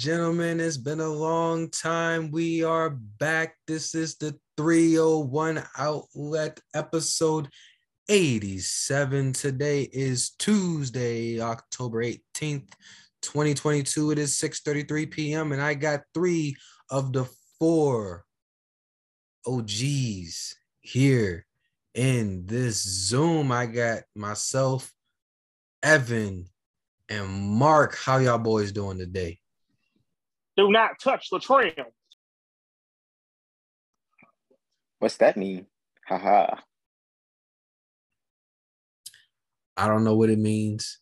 Gentlemen, it's been a long time. We are back. This is the 301 Outlet episode 87. Today is Tuesday, October 18th, 2022. It is 6:33 p.m. and I got 3 of the 4 OGs here in this Zoom. I got myself, Evan, and Mark. How y'all boys doing today? Do not touch the trim. What's that mean? Haha. I don't know what it means.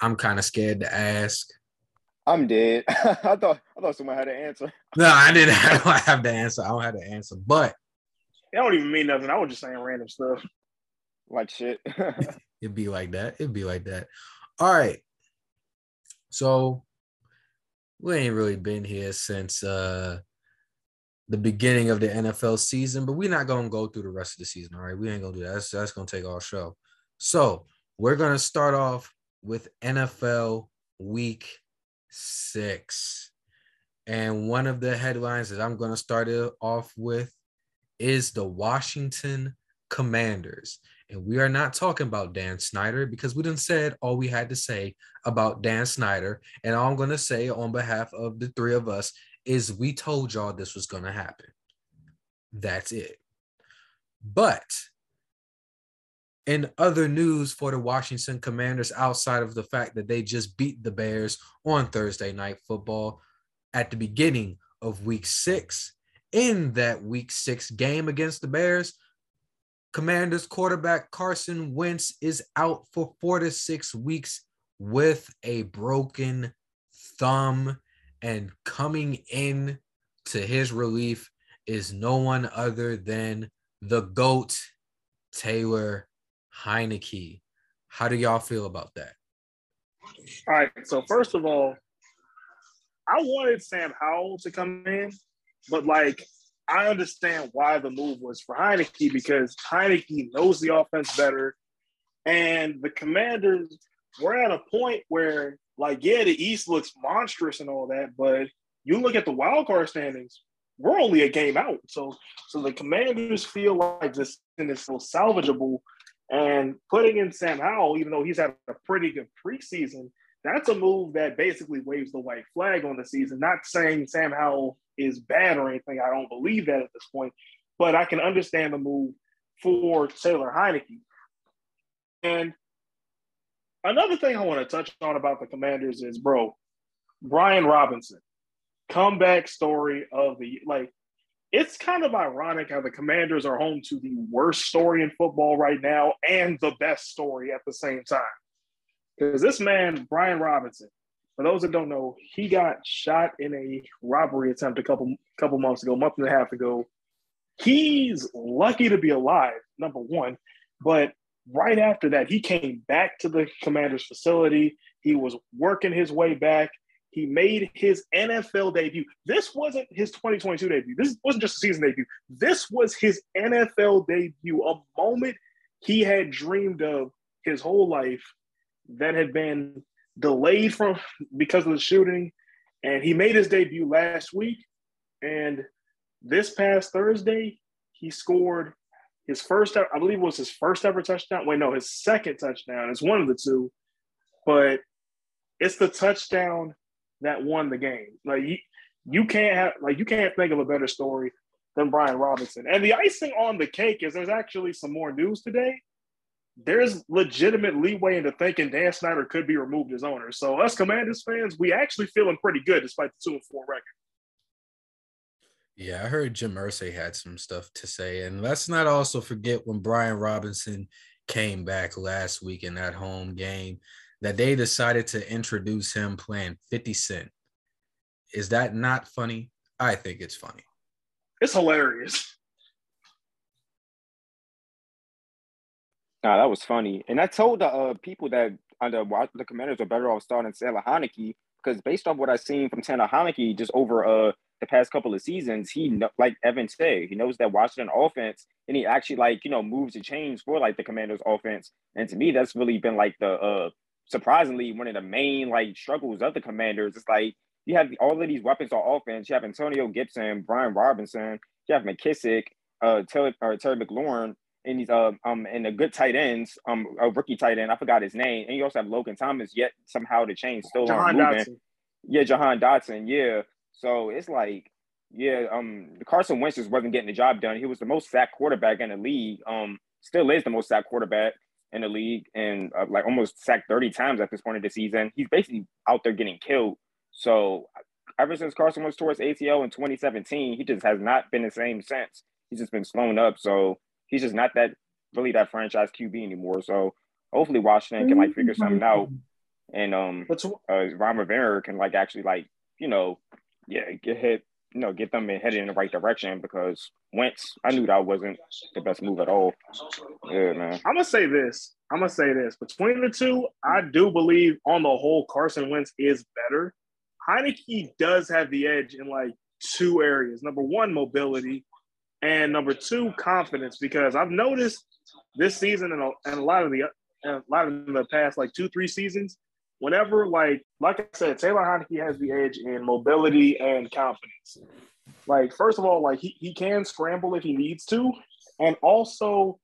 I'm kind of scared to ask. I'm dead. I thought I thought someone had an answer. No, I didn't. I don't have the answer. I don't have the answer. But It don't even mean nothing. I was just saying random stuff. Like shit. it'd be like that. It'd be like that. All right. So we ain't really been here since uh the beginning of the NFL season, but we're not gonna go through the rest of the season. All right, we ain't gonna do that. That's, that's gonna take all show. So we're gonna start off with NFL Week Six, and one of the headlines that I'm gonna start it off with is the Washington Commanders. And we are not talking about Dan Snyder because we didn't said all we had to say about Dan Snyder. And all I'm going to say on behalf of the three of us is we told y'all this was going to happen. That's it. But in other news for the Washington Commanders, outside of the fact that they just beat the Bears on Thursday night football at the beginning of week six, in that week six game against the Bears, Commanders quarterback Carson Wentz is out for four to six weeks with a broken thumb. And coming in to his relief is no one other than the GOAT, Taylor Heinicke. How do y'all feel about that? All right. So first of all, I wanted Sam Howell to come in, but like I understand why the move was for Heinicke because Heinicke knows the offense better. And the commanders were at a point where, like, yeah, the East looks monstrous and all that, but you look at the wild card standings, we're only a game out. So so the commanders feel like this thing is still salvageable. And putting in Sam Howell, even though he's had a pretty good preseason, that's a move that basically waves the white flag on the season. Not saying Sam Howell is bad or anything. I don't believe that at this point, but I can understand the move for Taylor Heinicke. And another thing I want to touch on about the Commanders is, bro, Brian Robinson, comeback story of the like. It's kind of ironic how the Commanders are home to the worst story in football right now and the best story at the same time. Because this man, Brian Robinson, for those that don't know, he got shot in a robbery attempt a couple couple months ago, month and a half ago. He's lucky to be alive, number one. But right after that, he came back to the commander's facility. He was working his way back. He made his NFL debut. This wasn't his 2022 debut. This wasn't just a season debut. This was his NFL debut, a moment he had dreamed of his whole life that had been delayed from because of the shooting. And he made his debut last week. And this past Thursday, he scored his first, I believe it was his first ever touchdown. Wait, no, his second touchdown. It's one of the two, but it's the touchdown that won the game. Like you, you can't have like you can't think of a better story than Brian Robinson. And the icing on the cake is there's actually some more news today there's legitimate leeway into thinking Dan Snyder could be removed as owner. So us Commanders fans, we actually feeling pretty good despite the two and four record. Yeah, I heard Jim Irsay had some stuff to say, and let's not also forget when Brian Robinson came back last week in that home game that they decided to introduce him playing 50 Cent. Is that not funny? I think it's funny. It's hilarious. Nah, that was funny. And I told the uh, people that under the commanders are better off starting Taylor Heinicke because based off what I've seen from Taylor Heinicke just over uh the past couple of seasons, he like Evan said, he knows that Washington offense, and he actually like you know moves and change for like the Commanders offense. And to me, that's really been like the uh surprisingly one of the main like struggles of the Commanders. It's like you have all of these weapons on offense. You have Antonio Gibson, Brian Robinson, you have McKissic, uh, Terry, or Terry McLaurin, and he's uh, um and the good tight ends, um a rookie tight end, I forgot his name, and you also have Logan Thomas. Yet somehow the chains still Jahan moving. Dotson. Yeah, Jahan Dotson. Yeah, so it's like yeah, um Carson Wentz just wasn't getting the job done. He was the most sacked quarterback in the league. Um, still is the most sacked quarterback in the league, and uh, like almost sacked thirty times at this point of the season. He's basically out there getting killed. So ever since Carson was towards ACL in 2017, he just has not been the same since. He's just been slowing up. So he's just not that really that franchise QB anymore. So hopefully Washington can like figure something out, and um, uh, Ron Rivera can like actually like you know, yeah, get hit, you know, get them headed in the right direction because Wentz, I knew that wasn't the best move at all. Yeah, man. I'm gonna say this. I'm gonna say this. Between the two, I do believe on the whole Carson Wentz is better. Heinicke does have the edge in like two areas. Number one, mobility. And number two, confidence, because I've noticed this season and a, and a lot of the a lot of the past like two three seasons, whenever like like I said, Taylor Heinicke has the edge in mobility and confidence. Like first of all, like he, he can scramble if he needs to, and also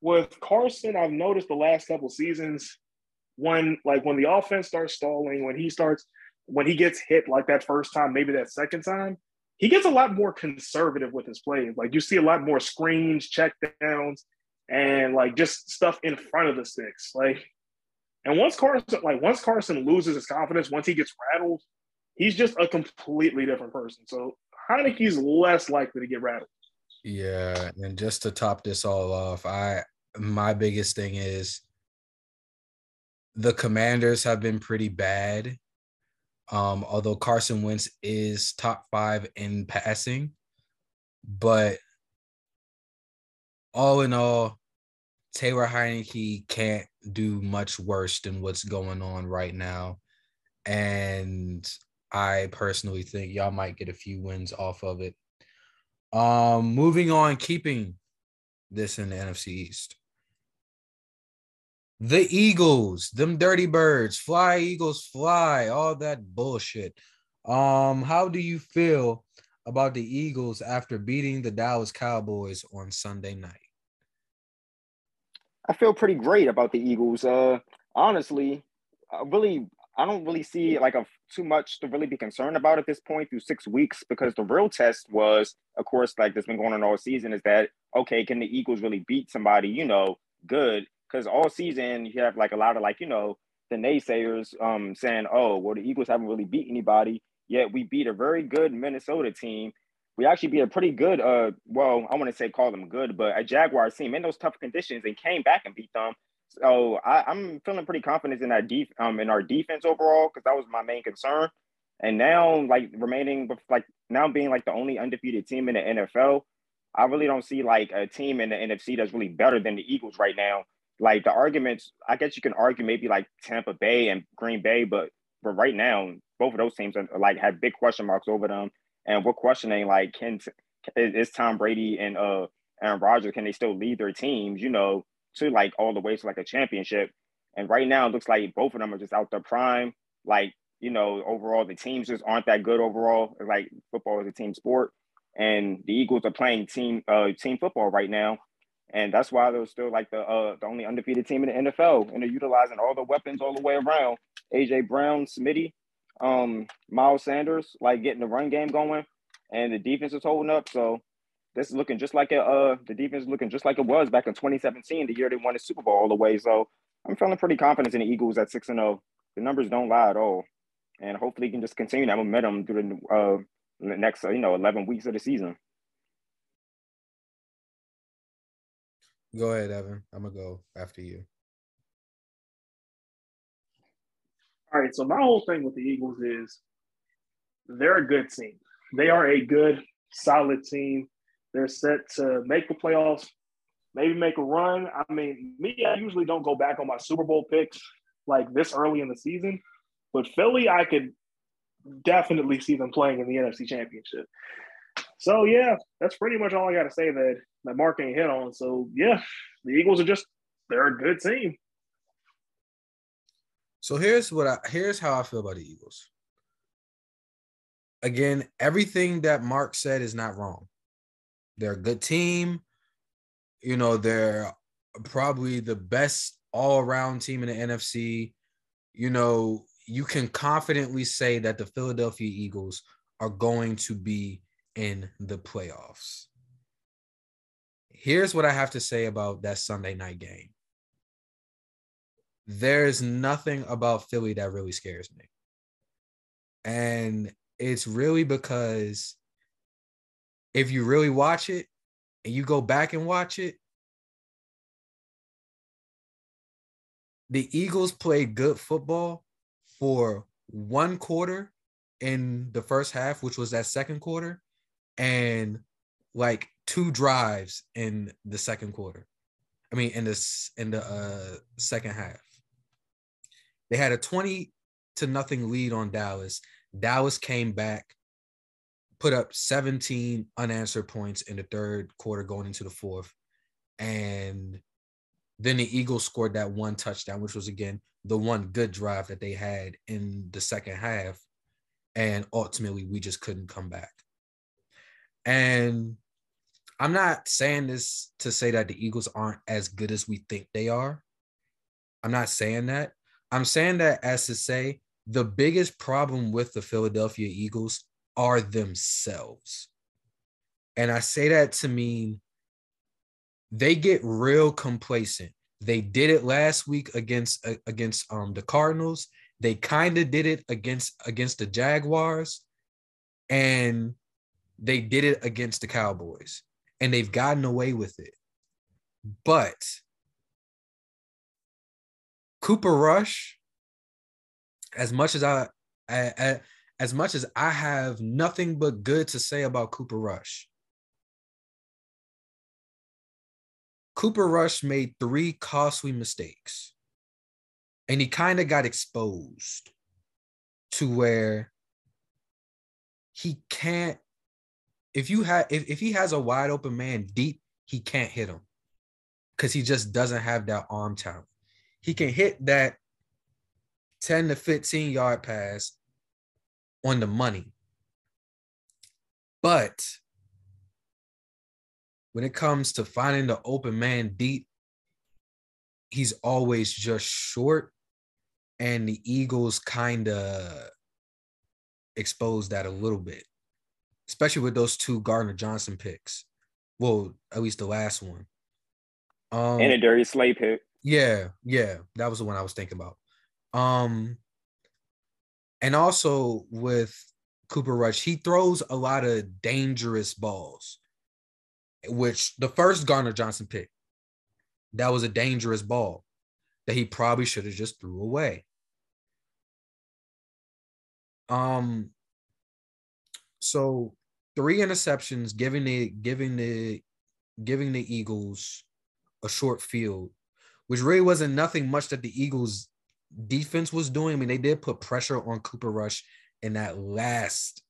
with Carson, I've noticed the last couple seasons when like when the offense starts stalling, when he starts when he gets hit like that first time, maybe that second time, he gets a lot more conservative with his plays. Like you see a lot more screens, check downs, and like just stuff in front of the sticks. Like, and once Carson, like once Carson loses his confidence, once he gets rattled, he's just a completely different person. So Heinicke's less likely to get rattled. Yeah, and just to top this all off, I my biggest thing is the commanders have been pretty bad um, although Carson Wentz is top five in passing, but all in all, Taylor Heinicke can't do much worse than what's going on right now. And I personally think y'all might get a few wins off of it. Um, moving on, keeping this in the NFC East. The Eagles, them dirty birds, fly Eagles fly, all that bullshit. Um, how do you feel about the Eagles after beating the Dallas Cowboys on Sunday night? I feel pretty great about the Eagles. Uh, honestly, I really, I don't really see like a too much to really be concerned about at this point through six weeks because the real test was, of course, like that's been going on all season, is that okay? Can the Eagles really beat somebody, you know, good? Because all season you have like a lot of like you know the naysayers um saying oh well the Eagles haven't really beat anybody yet we beat a very good Minnesota team. We actually beat a pretty good uh well I want to say call them good but a Jaguars team in those tough conditions and came back and beat them. So I, am feeling pretty confident in that def um in our defense overall because that was my main concern. And now like remaining with like now being like the only undefeated team in the NFL, I really don't see like a team in the NFC that's really better than the Eagles right now like the arguments, I guess you can argue maybe like Tampa Bay and Green Bay, but but right now, both of those teams are like have big question marks over them, and we're questioning like can is Tom Brady and uh Aaron Rodgers can they still lead their teams, you know, to like all the way to like a championship? And right now, it looks like both of them are just out their prime. Like you know, overall the teams just aren't that good overall. Like football is a team sport, and the Eagles are playing team uh team football right now and that's why they're still like the uh, the only undefeated team in the NFL, and they're utilizing all the weapons all the way around. AJ Brown, Smitty, um, Miles Sanders, like getting the run game going, and the defense is holding up. So this is looking just like it. Uh, the defense is looking just like it was back in 2017, the year they won the Super Bowl all the way. So I'm feeling pretty confident in the Eagles at six and zero. The numbers don't lie at all, and hopefully can just continue that momentum through the uh the next you know 11 weeks of the season. Go ahead, Evan. I'm gonna go after you. All right. So my whole thing with the Eagles is they're a good team. They are a good, solid team. They're set to make the playoffs, maybe make a run. I mean, me, I usually don't go back on my Super Bowl picks like this early in the season, but Philly, I could definitely see them playing in the NFC Championship. So yeah, that's pretty much all I got to say that that Mark ain't hit on. So yeah, the Eagles are just they're a good team. So here's what I here's how I feel about the Eagles. Again, everything that Mark said is not wrong. They're a good team. You know, they're probably the best all-around team in the NFC. You know, you can confidently say that the Philadelphia Eagles are going to be in the playoffs. Here's what I have to say about that Sunday night game. There's nothing about Philly that really scares me. And it's really because if you really watch it and you go back and watch it, the Eagles played good football for one quarter in the first half, which was that second quarter, and like two drives in the second quarter. I mean, in this in the uh, second half, they had a twenty to nothing lead on Dallas. Dallas came back, put up seventeen unanswered points in the third quarter, going into the fourth, and then the Eagles scored that one touchdown, which was again the one good drive that they had in the second half. And ultimately, we just couldn't come back. And I'm not saying this to say that the Eagles aren't as good as we think they are. I'm not saying that. I'm saying that as to say the biggest problem with the Philadelphia Eagles are themselves. And I say that to mean they get real complacent. They did it last week against uh, against um the Cardinals. They kind of did it against against the Jaguars and they did it against the Cowboys and they've gotten away with it. But Cooper Rush, as much as I, I, I, as much as I have nothing but good to say about Cooper Rush, Cooper Rush made three costly mistakes. And he kind of got exposed to where he can't if you have if, if he has a wide open man deep, he can't hit him because he just doesn't have that arm talent. He can hit that 10 to 15 yard pass on the money. But when it comes to finding the open man deep, he's always just short. And the Eagles kind of exposed that a little bit especially with those two Gardner Johnson picks. Well, at least the last one. Um, and a Darius Slay pick. Yeah, yeah, that was the one I was thinking about. Um, and also with Cooper Rush, he throws a lot of dangerous balls. Which the first Gardner Johnson pick, that was a dangerous ball that he probably should have just threw away. Um, so three interceptions, giving the giving the giving the Eagles a short field, which really wasn't nothing much that the Eagles defense was doing. I mean, they did put pressure on Cooper Rush in that last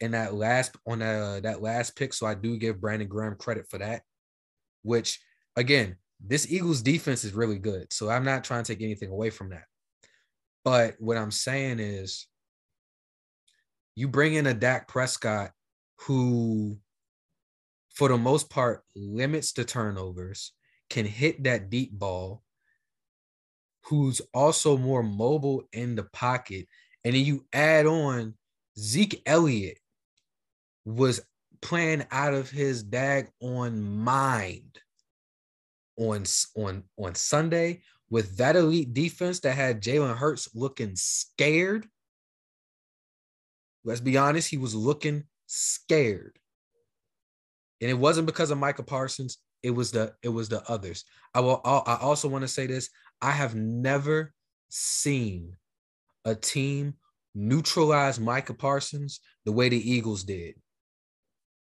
in that last on that, uh, that last pick. So I do give Brandon Graham credit for that. Which again, this Eagles defense is really good. So I'm not trying to take anything away from that. But what I'm saying is you bring in a Dak Prescott who, for the most part, limits the turnovers, can hit that deep ball, who's also more mobile in the pocket. And then you add on Zeke Elliott was playing out of his dag on mind on on on Sunday with that elite defense that had Jalen Hurts looking scared. Let's be honest, he was looking scared. And it wasn't because of Micah Parsons. It was the it was the others. I will I also want to say this. I have never seen a team neutralize Micah Parsons the way the Eagles did.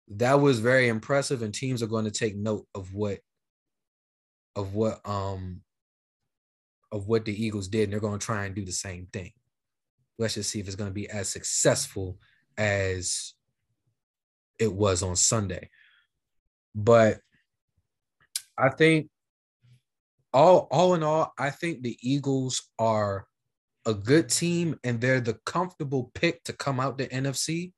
That was very impressive, and teams are going to take note of what of what um of what the Eagles did, and they're going to try and do the same thing. Let's just see if it's going to be as successful as it was on Sunday. But I think all all in all, I think the Eagles are a good team and they're the comfortable pick to come out the NFC.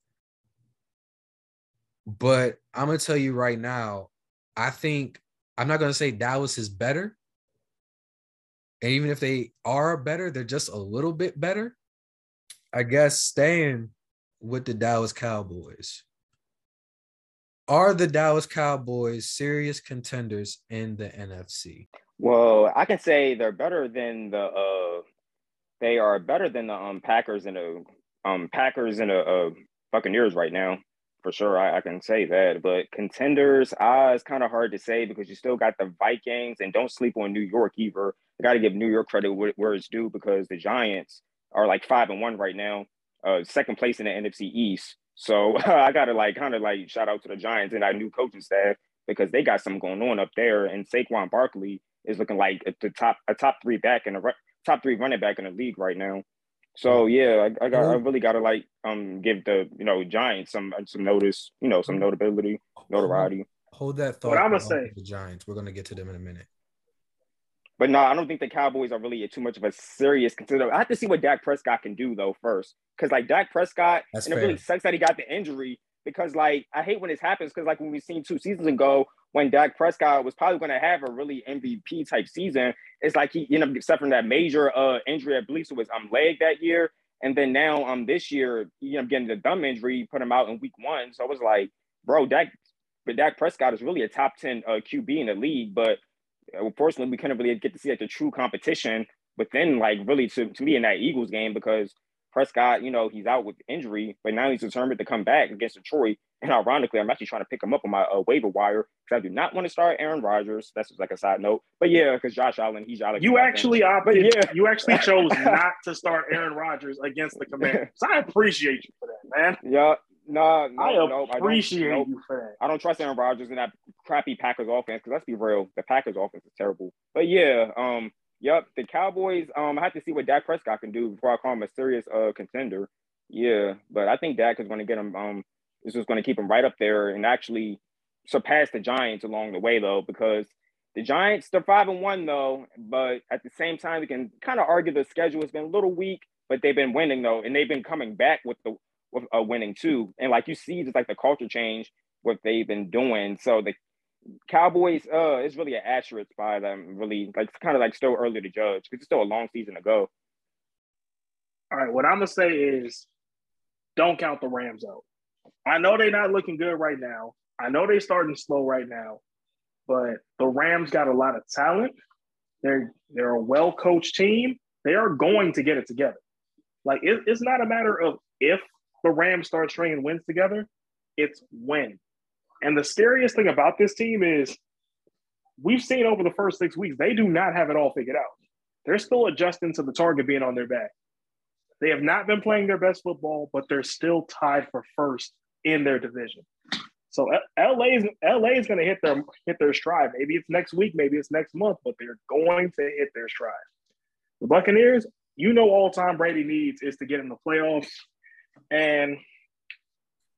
But I'm gonna tell you right now, I think I'm not gonna say Dallas is better. And even if they are better, they're just a little bit better. I guess staying with the Dallas Cowboys. Are the Dallas Cowboys serious contenders in the NFC? Well, I can say they're better than the uh they are better than the um Packers and the um Packers and the uh, Buccaneers right now. For sure, I, I can say that. But contenders, ah, it's kind of hard to say because you still got the Vikings and don't sleep on New York either. I got to give New York credit where, it's due because the Giants are like five and one right now, uh, second place in the NFC East. So I got to like kind of like shout out to the Giants and our new coaching staff because they got something going on up there. And Saquon Barkley is looking like the top a top three back in the top three running back in the league right now. So yeah, I, I got I really got to like um give the you know Giants some some notice, you know, some notability, notoriety. Hold that thought. What I'm gonna say, the Giants. We're gonna get to them in a minute. But no, I don't think the Cowboys are really too much of a serious consider. I have to see what Dak Prescott can do though first, because like Dak Prescott, That's and fair. it really sucks that he got the injury. Because like I hate when this happens, because like when we've seen two seasons ago when Dak Prescott was probably going to have a really MVP type season, it's like he ended up suffering that major uh injury. I believe it was um leg that year, and then now um this year he ended up getting the dumb injury, put him out in week one. So I was like, bro, Dak, but Dak Prescott is really a top ten uh, QB in the league, but unfortunately we couldn't really get to see like the true competition within like really to, to me in that Eagles game because Prescott, you know, he's out with injury, but now he's determined to come back against Detroit. And ironically, I'm actually trying to pick him up on my uh, waiver wire because I do not want to start Aaron Rodgers. That's just like a side note. But yeah, because Josh Allen, he's out. you actually opted. yeah. You actually chose not to start Aaron Rodgers against the Commanders. I appreciate you for that, man. Yeah, no, no, I no, I appreciate don't, you for that. I don't trust Aaron Rodgers in that crappy Packers offense because let's be real, the Packers offense is terrible. But yeah, um, yep, the Cowboys. Um, I have to see what Dak Prescott can do before I call him a serious uh contender. Yeah, but I think Dak is going to get him. Um, is just going to keep him right up there and actually surpass the Giants along the way though, because the Giants they're five and one though, but at the same time we can kind of argue the schedule has been a little weak, but they've been winning though, and they've been coming back with the uh, winning too. And like you see, just like the culture change, what they've been doing. So the Cowboys, uh, it's really an asterisk by them. Really, like it's kind of like still early to judge because it's still a long season to go. All right, what I'm gonna say is, don't count the Rams out. I know they're not looking good right now. I know they're starting slow right now, but the Rams got a lot of talent. They're they're a well coached team. They are going to get it together. Like it, it's not a matter of if the Rams start stringing wins together, it's when. And the scariest thing about this team is we've seen over the first six weeks, they do not have it all figured out. They're still adjusting to the target being on their back. They have not been playing their best football, but they're still tied for first in their division. So LA is LA is going to hit their hit their stride. Maybe it's next week, maybe it's next month, but they're going to hit their stride. The Buccaneers, you know, all Tom Brady needs is to get in the playoffs, and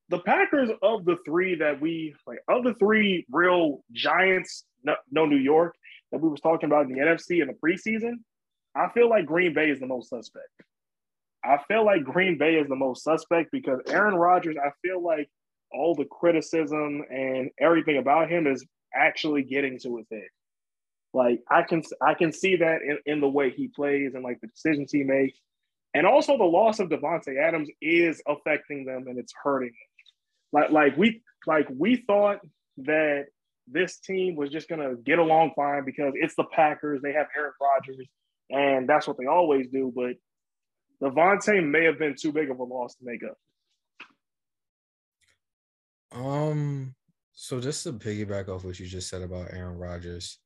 the Packers of the three that we like of the three real giants, no, no New York that we was talking about in the NFC in the preseason. I feel like Green Bay is the most suspect. I feel like Green Bay is the most suspect because Aaron Rodgers, I feel like all the criticism and everything about him is actually getting to his head. Like I can I can see that in, in the way he plays and like the decisions he makes. And also the loss of Davante Adams is affecting them and it's hurting them. Like like we like we thought that this team was just gonna get along fine because it's the Packers, they have Aaron Rodgers, and that's what they always do. But Davante may have been too big of a loss to make up. Um, so just to piggyback off what you just said about Aaron Rodgers,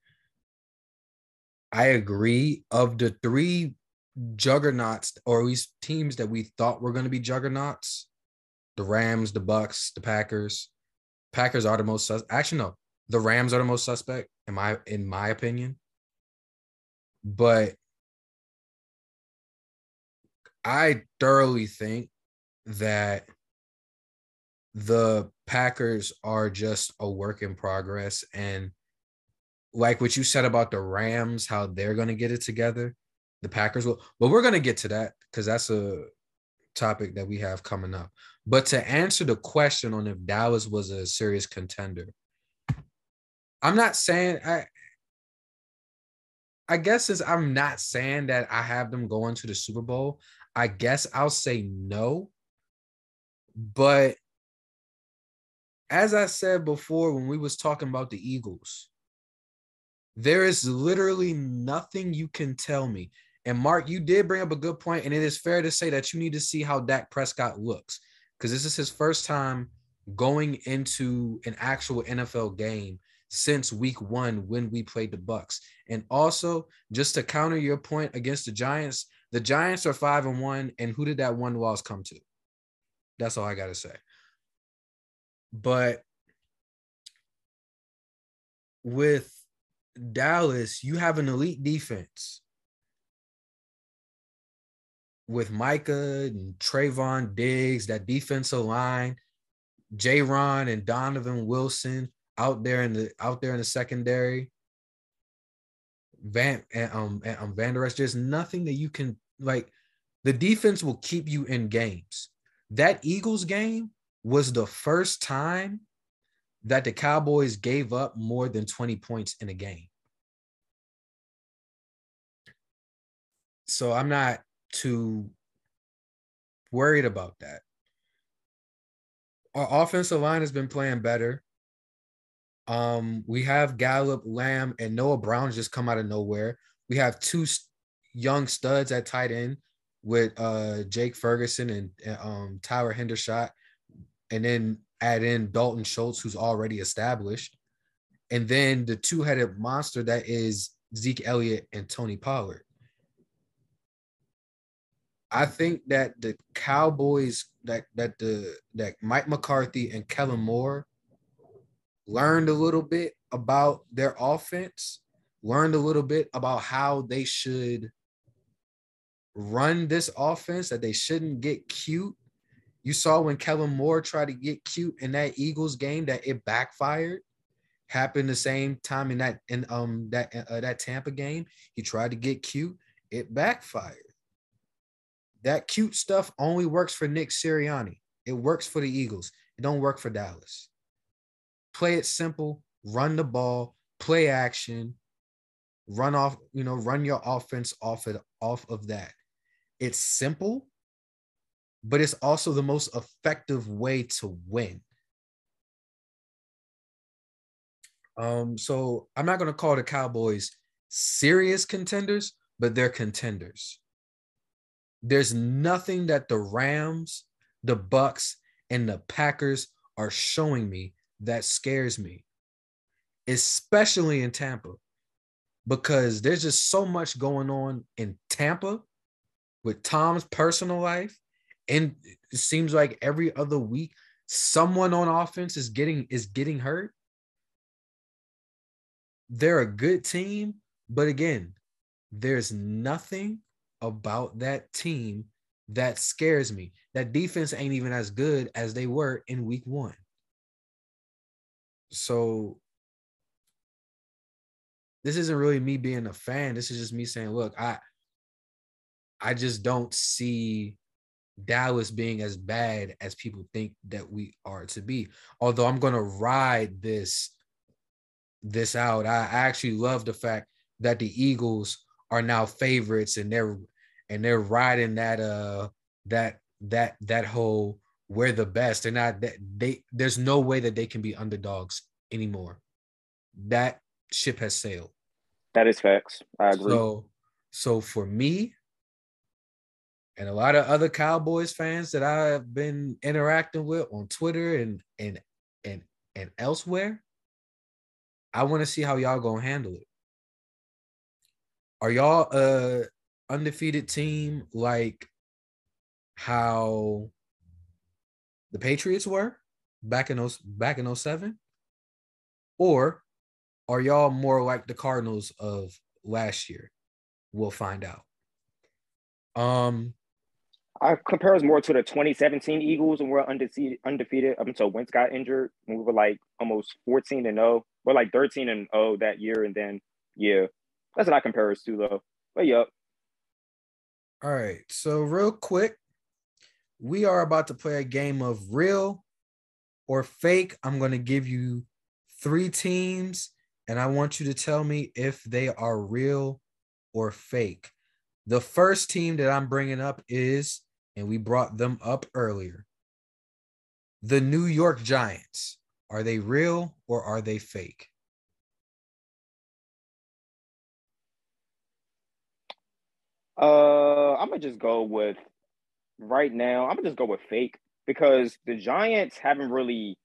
I agree. Of the three juggernauts, or least teams that we thought were going to be juggernauts, the Rams, the Bucks, the Packers. Packers are the most sus- actually no, the Rams are the most suspect in my in my opinion. But I thoroughly think that the Packers are just a work in progress. And like what you said about the Rams, how they're going to get it together, the Packers will, but we're gonna get to that because that's a topic that we have coming up. But to answer the question on if Dallas was a serious contender, I'm not saying I I guess is I'm not saying that I have them going to the Super Bowl. I guess I'll say no. But as I said before when we was talking about the Eagles, there is literally nothing you can tell me. And Mark, you did bring up a good point, and it is fair to say that you need to see how Dak Prescott looks because this is his first time going into an actual NFL game since week one when we played the Bucks. And also, just to counter your point against the Giants, the Giants are five and one, and who did that one loss come to? That's all I gotta say. But with Dallas, you have an elite defense with Micah and Trevon Diggs, that defensive line, J-Ron and Donovan Wilson out there in the out there in the secondary. Van and um and um Vander Esch, there's nothing that you can like. The defense will keep you in games. That Eagles game was the first time that the Cowboys gave up more than 20 points in a game. So I'm not too worried about that. Our offensive line has been playing better. Um, we have Gallup, Lamb, and Noah Brown just come out of nowhere. We have two young studs at tight end with uh Jake Ferguson and um Tyler Hendershot, and then add in Dalton Schultz, who's already established, and then the two-headed monster that is Zeke Elliott and Tony Pollard. I think that the Cowboys that that the that Mike McCarthy and Kellen Moore learned a little bit about their offense, learned a little bit about how they should run this offense, that they shouldn't get cute. You saw when Kellen Moore tried to get cute in that Eagles game that it backfired. Happened the same time in that in um that uh, that Tampa game. He tried to get cute, it backfired. That cute stuff only works for Nick Sirianni. It works for the Eagles. It don't work for Dallas. Play it simple, run the ball, play action, run off, you know, run your offense off of off of that. It's simple, but it's also the most effective way to win. Um, so I'm not gonna call the Cowboys serious contenders, but they're contenders. There's nothing that the Rams, the Bucks, and the Packers are showing me that scares me, especially in Tampa, because there's just so much going on in Tampa with Tom's personal life. And it seems like every other week, someone on offense is getting is getting hurt. They're a good team, but again, there's nothing about that team that scares me. That defense ain't even as good as they were in week one. So this isn't really me being a fan. This is just me saying, look, I I just don't see Dallas being as bad as people think that we are to be. Although I'm gonna ride this this out. I actually love the fact that the Eagles are now favorites and they're and they're riding that uh that that that whole we're the best. They're not that they there's no way that they can be underdogs anymore. That ship has sailed. That is facts. I agree. So so for me and a lot of other Cowboys fans that I've been interacting with on Twitter and and and and elsewhere, I want to see how y'all gonna handle it. Are y'all a undefeated team like how the Patriots were back in those back in 07? Or are y'all more like the Cardinals of last year? We'll find out. Um I compare us more to the 2017 Eagles and we're undefeated undefeated up until Wentz got injured. we were like almost 14 and 0. We're like 13 and 0 that year. And then yeah, that's what I compare us to though. But yep. All right. So real quick, we are about to play a game of real or fake. I'm going to give you three teams and I want you to tell me if they are real or fake. The first team that I'm bringing up is, and we brought them up earlier, the New York Giants. Are they real or are they fake? Uh, I'm gonna just go with right now. I'm gonna just go with fake because the Giants haven't really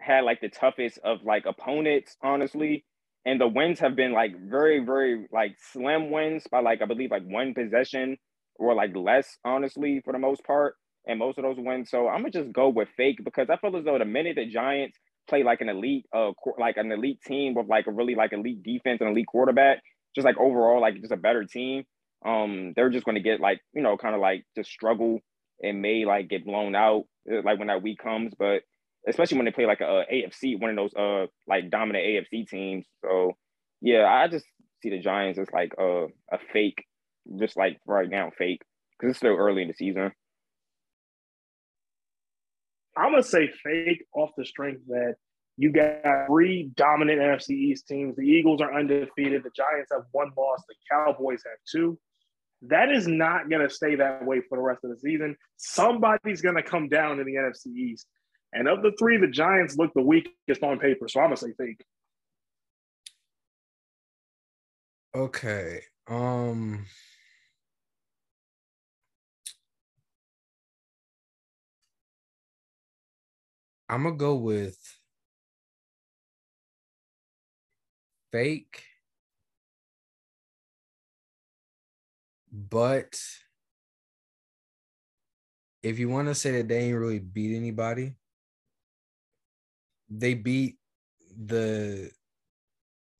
had like the toughest of like opponents, honestly. And the wins have been like very, very like slim wins by like I believe like one possession or like less, honestly, for the most part. And most of those wins. So I'm gonna just go with fake because I feel as though the minute the Giants play like an elite, uh, like an elite team with like a really like elite defense and elite quarterback, just like overall like just a better team, um, they're just gonna get like you know kind of like just struggle and may like get blown out uh, like when that week comes. But especially when they play like a, a AFC, one of those uh like dominant AFC teams. So yeah, I just see the Giants as like a a fake, just like right now fake because it's still early in the season. I'm gonna say fake off the strength that you got three dominant NFC East teams. The Eagles are undefeated. The Giants have one loss. The Cowboys have two. That is not going to stay that way for the rest of the season. Somebody's going to come down in the NFC East. And of the three, the Giants look the weakest on paper. So I'm going to say fake. Okay. Um I'm gonna go with fake, but if you want to say that they ain't really beat anybody, they beat the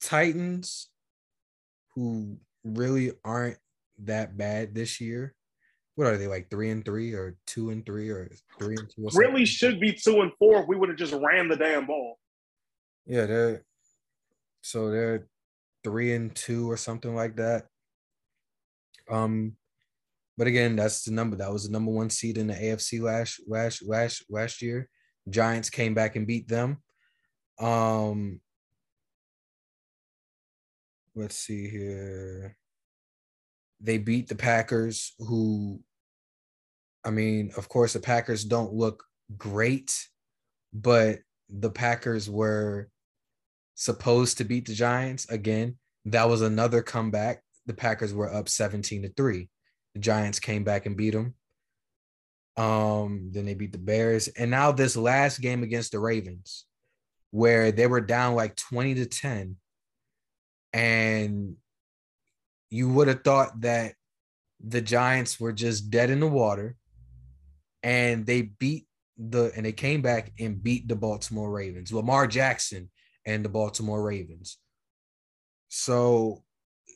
Titans, who really aren't that bad this year. What are they like three and three or two and three or three and two? really should be two and four if we would have just ran the damn ball. Yeah, they're so they're three and two or something like that. Um, but again, that's the number. That was the number one seed in the AFC last last last last year. Giants came back and beat them. Um, let's see here. They beat the Packers, who I mean, of course, the Packers don't look great, but the Packers were supposed to beat the Giants again. That was another comeback. The Packers were up 17 to 3. The Giants came back and beat them. Um, then they beat the Bears. And now this last game against the Ravens, where they were down like 20 to 10. And you would have thought that the Giants were just dead in the water and they beat the and they came back and beat the Baltimore Ravens. Lamar Jackson and the Baltimore Ravens. So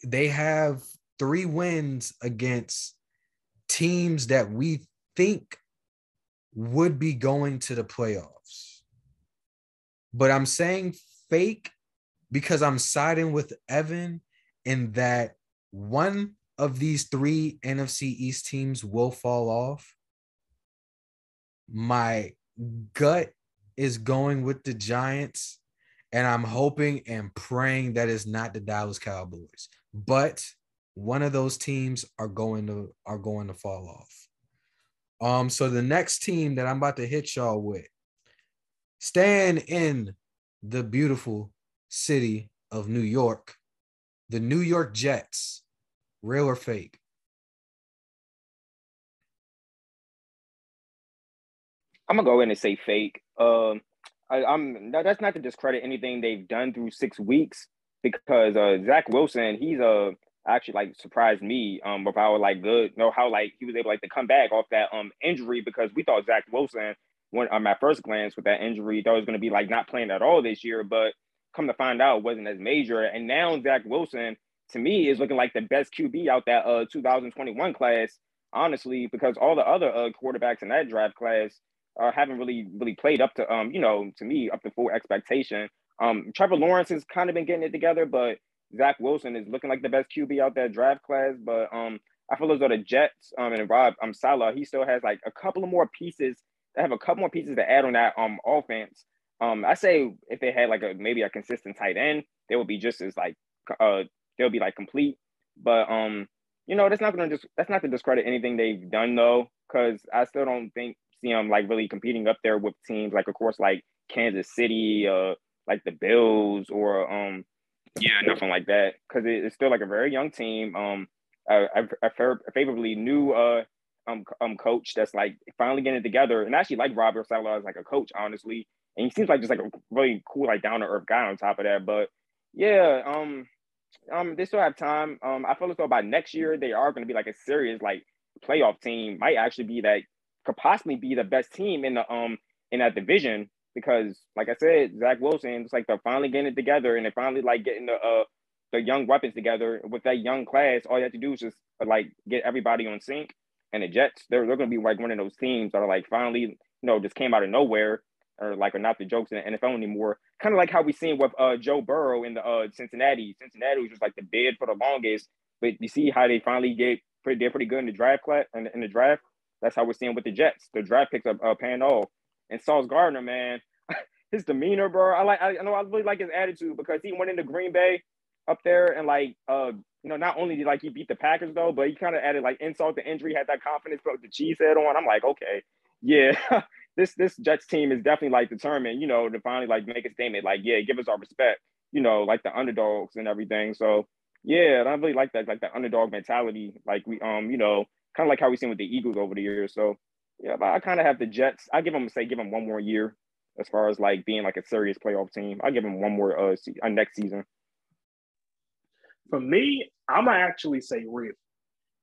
they have three wins against teams that we think would be going to the playoffs. But I'm saying fake because I'm siding with Evan in that one of these three NFC East teams will fall off my gut is going with the Giants, and I'm hoping and praying that it's not the Dallas Cowboys. But one of those teams are going to are going to fall off. Um, so the next team that I'm about to hit y'all with, staying in the beautiful city of New York, the New York Jets, real or fake? I'm gonna go in and say fake. Um, I, am that's not to discredit anything they've done through six weeks because uh, Zach Wilson, he's uh actually like surprised me um with how like good, you know how like he was able like to come back off that um injury because we thought Zach Wilson when on my first glance with that injury thought it was gonna be like not playing at all this year, but come to find out wasn't as major. And now Zach Wilson to me is looking like the best QB out that uh 2021 class, honestly, because all the other uh quarterbacks in that draft class uh, haven't really really played up to um you know to me up to full expectation. Um, Trevor Lawrence has kind of been getting it together, but Zach Wilson is looking like the best QB out that draft class. But um, I feel as though the Jets um, and Rob um, Saleh, he still has like a couple of more pieces. They have a couple more pieces to add on that um offense. Um, I say if they had like a maybe a consistent tight end, they would be just as like uh they'll be like complete. But um, you know, that's not gonna just that's not to discredit anything they've done though, because I still don't think see them like really competing up there with teams like of course like Kansas City, uh, like the Bills or um, yeah, nothing like that, because it, it's still like a very young team. Um, I, I, a favorably new uh um um coach that's like finally getting it together, and actually like Robert Saleh as like a coach, honestly, and he seems like just like a really cool like down to earth guy on top of that. But yeah, um, um, they still have time. Um, I feel as though by next year they are going to be like a serious like playoff team. Might actually be that could possibly be the best team in the um in that division because, like I said, Zach Wilson, it's like they're finally getting it together and they're finally like getting the uh the young weapons together with that young class. All you have to do is just like get everybody on sync. And the Jets, they're they're gonna be like one of those teams that are like finally, you know, just came out of nowhere or like are not the jokes in the NFL anymore. Kind of like how we seen with uh Joe Burrow in the uh Cincinnati. Cincinnati was just like the bid for the longest, but you see how they finally get pretty they're pretty good in the draft class in, in the draft. That's how we're seeing with the Jets. The draft picks up uh, paying off. And Sauce Gardner, man, his demeanor, bro. I like. I, know I really like his attitude because he went into Green Bay up there and like, uh, you know, not only did like he beat the Packers though, but he kind of added like insult to injury, had that confidence, put the cheese head on. I'm like, okay, yeah, this this Jets team is definitely like determined, you know, to finally like make a statement, like, yeah, give us our respect, you know, like the underdogs and everything. So yeah, I really like that, like that underdog mentality, like we, um, you know, kind of like how we seen with the Eagles over the years. So yeah, but I kind of have the Jets. I give them say give them one more year as far as like being like a serious playoff team. I give them one more uh, se- uh next season. For me, I'm gonna actually say real.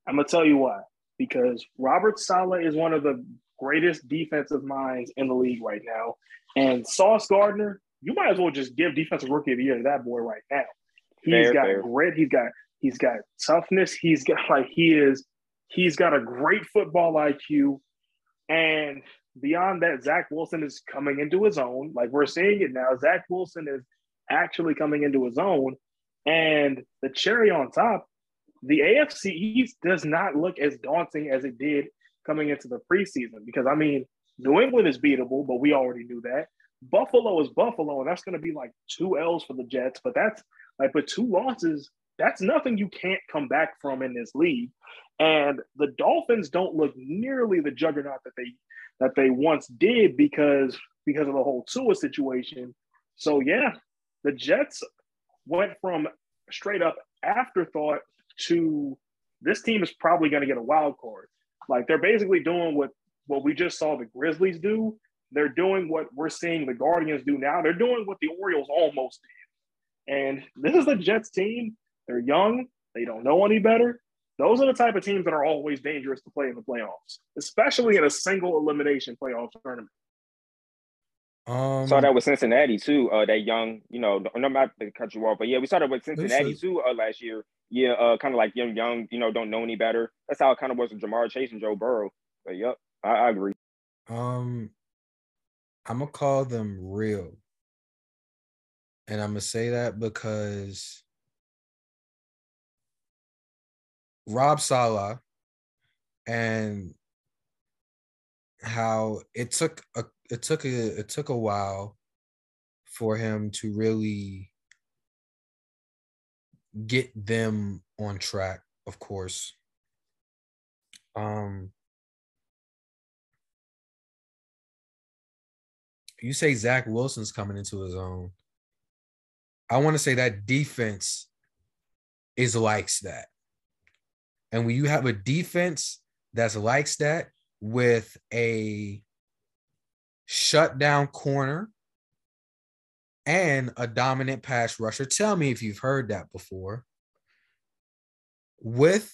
I'm gonna tell you why. Because Robert Saleh is one of the greatest defensive minds in the league right now, and Sauce Gardner, you might as well just give defensive rookie of the year to that boy right now. He's fair, got fair. grit. He's got he's got toughness. He's got like he is. He's got a great football IQ, and beyond that, Zach Wilson is coming into his own. Like we're seeing it now. Zach Wilson is actually coming into his own. And the cherry on top, the AFC East does not look as daunting as it did coming into the preseason. Because I mean, New England is beatable, but we already knew that. Buffalo is Buffalo, and that's going to be like two L's for the Jets. But that's like, but two losses, that's nothing you can't come back from in this league. And the Dolphins don't look nearly the juggernaut that they that they once did because because of the whole Tua situation. So yeah, the Jets went from straight up afterthought to this team is probably going to get a wild card. Like they're basically doing what what we just saw the Grizzlies do. They're doing what we're seeing the Guardians do now. They're doing what the Orioles almost did. And this is the Jets team. They're young. They don't know any better. Those are the type of teams that are always dangerous to play in the playoffs, especially in a single elimination playoff tournament. Um, saw that with Cincinnati too. Uh, that young, you know, no matter to cut you off, but yeah, we saw that with Cincinnati too uh, last year. Yeah, uh, kind of like young, young, you know, don't know any better. That's how it kind of was with Ja'Marr Chase and Joe Burrow. But yep, I, I agree. Um, I'm gonna call them real, and I'm gonna say that because Rob Saleh and how it took a it took a it took a while for him to really get them on track, of course. Um you say Zach Wilson's coming into his own. I want to say that defense is likes that. And when you have a defense that's likes that with a shutdown corner and a dominant pass rusher, tell me if you've heard that before. With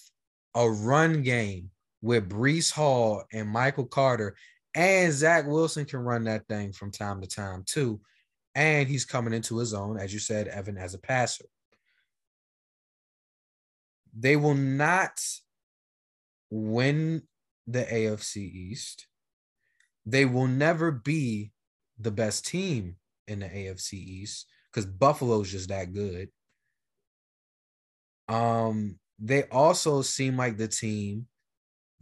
a run game with Breece Hall and Michael Carter, and Zach Wilson can run that thing from time to time too. And he's coming into his own, as you said, Evan, as a passer they will not win the AFC East. They will never be the best team in the AFC East because Buffalo's just that good. Um, they also seem like the team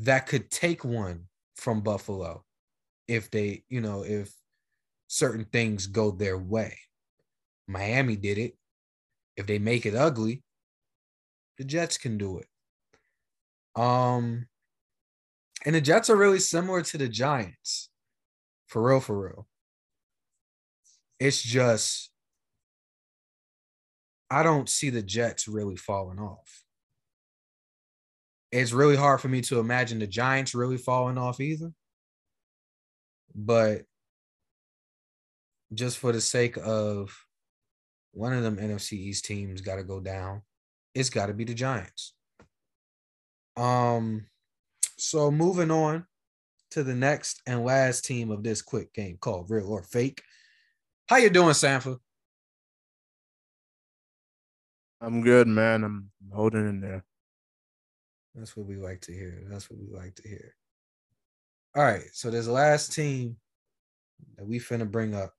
that could take one from Buffalo if they, you know, if certain things go their way. Miami did it. If they make it ugly, the Jets can do it. Um, and the Jets are really similar to the Giants, for real, for real. It's just I don't see the Jets really falling off. It's really hard for me to imagine the Giants really falling off either. But just for the sake of one of them NFC East teams got to go down, it's got to be the Giants. Um, so moving on to the next and last team of this quick game called Real or Fake. How you doing, Sanford? I'm good, man. I'm holding in there. That's what we like to hear. That's what we like to hear. All right. So this last team that we finna bring up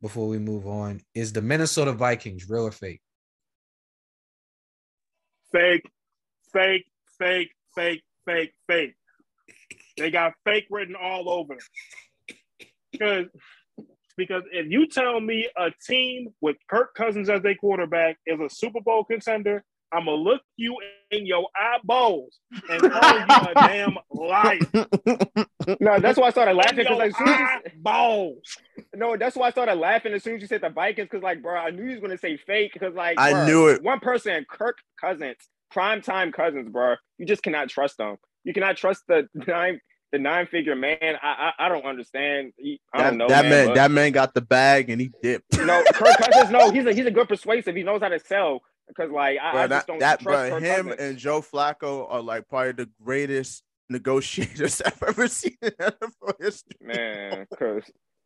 before we move on is the Minnesota Vikings, real or fake? Fake, fake, fake, fake, fake, fake. They got fake written all over Because because if you tell me a team with Kirk Cousins as their quarterback is a Super Bowl contender, I'm gonna look you in your eyeballs and call you a damn liar. No, that's why I started laughing because like balls. No, that's why I started laughing as soon as you said the Vikings because like, bro, I knew he was gonna say fake because like I bro, knew it. One person, Kirk Cousins, prime time Cousins, bro. You just cannot trust them. You cannot trust the nine the nine figure man. I I, I don't understand. He, I that, don't know. That man, man, that man got the bag and he dipped. No, Kirk Cousins. No, he's a he's a good persuasive. He knows how to sell. Because like I, bro, I just don't that trust bro, him Cousins. and Joe Flacco are like probably the greatest negotiators I've ever seen in NFL history. Man, because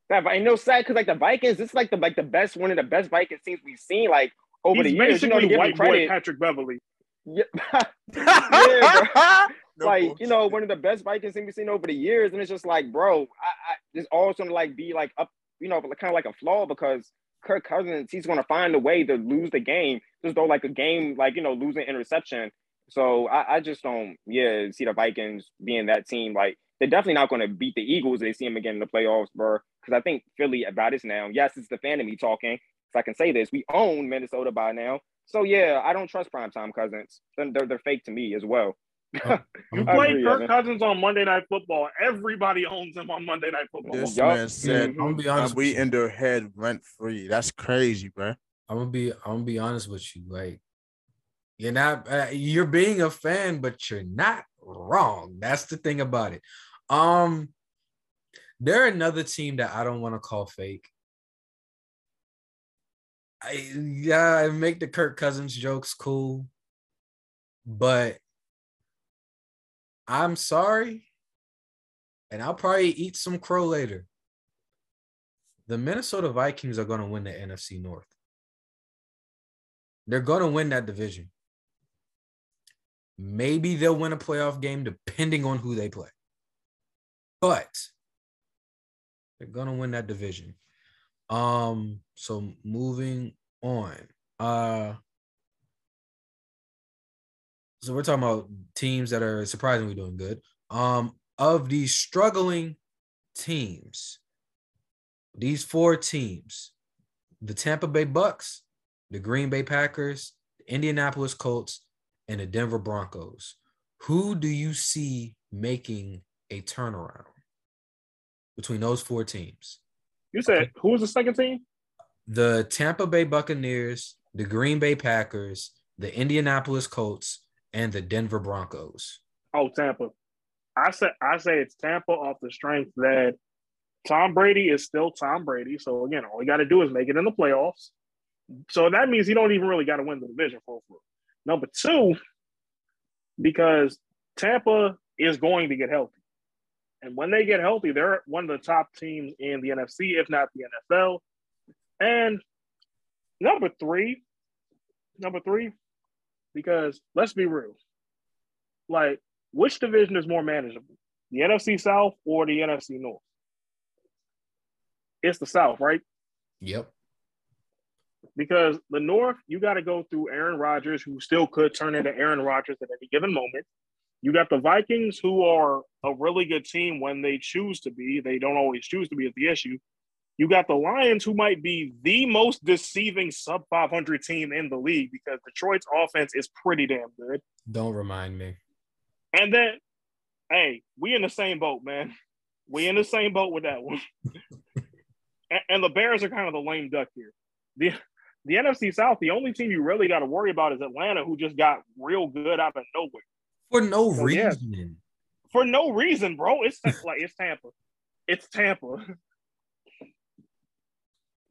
that ain't no sad because like the Vikings, it's like the like the best one of the best Vikings teams we've seen like over He's the years. You know, to give him white boy. Patrick Beverley. Yeah. Yeah. No like bullshit. you know, one of the best Vikings teams we've seen over the years, and it's just like, bro, I, I this all gonna like be like up, you know, kind of like a flaw because Kirk Cousins, he's gonna find a way to lose the game, just though like a game, like you know, losing interception. So I, I just don't, yeah, see the Vikings being that team. Like they're definitely not gonna beat the Eagles. They see them again in the playoffs, bro. Because I think Philly about us now. Yes, it's the fan of me talking. So I can say this: we own Minnesota by now. So yeah, I don't trust primetime Cousins. They're, they're fake to me as well. You I play agree, Kirk Evan. Cousins on Monday Night Football. Everybody owns him on Monday Night Football. This Yup. man said Mhm. I'm gonna be honest. we in their head rent free. That's crazy, bro. I'm gonna be. I'm gonna be honest with you. Like, you're not. Uh, you're being a fan, but you're not wrong. That's the thing about it. Um, they're another team that I don't want to call fake. I yeah, I make the Kirk Cousins jokes cool, but I'm sorry, and I'll probably eat some crow later. The Minnesota Vikings are going to win the NFC North. They're going to win that division. Maybe they'll win a playoff game depending on who they play. But they're going to win that division. Um so moving on. Uh so we're talking about teams that are surprisingly doing good. Um of these struggling teams, these four teams, the Tampa Bay Bucks, the Green Bay Packers, the Indianapolis Colts, and the Denver Broncos. Who do you see making a turnaround between those four teams? You said who was the second team? The Tampa Bay Buccaneers, the Green Bay Packers, the Indianapolis Colts, and the Denver Broncos. Oh, Tampa. I said I say it's Tampa off the strength that Tom Brady is still Tom Brady. So again, all you got to do is make it in the playoffs. So that means you don't even really got to win the division for for- Number two, because Tampa is going to get healthy. And when they get healthy, they're one of the top teams in the NFC, if not the NFL. And number three, number three, because let's be real. Like, which division is more manageable? The NFC South or the NFC North? It's the South, right? Yep. because the North, you got to go through Aaron Rodgers, who still could turn into Aaron Rodgers at any given moment. You got the Vikings, who are a really good team when they choose to be. They don't always choose to be, is the issue. You got the Lions, who might be the most deceiving sub 500 team in the league because Detroit's offense is pretty damn good. Don't remind me. And then, hey, we in the same boat, man. We in the same boat with that one. and, and the Bears are kind of the lame duck here. The the NFC South, the only team you really got to worry about is Atlanta, who just got real good out of nowhere For no So, yeah. reason. for no reason, bro. It's like it's Tampa. It's Tampa.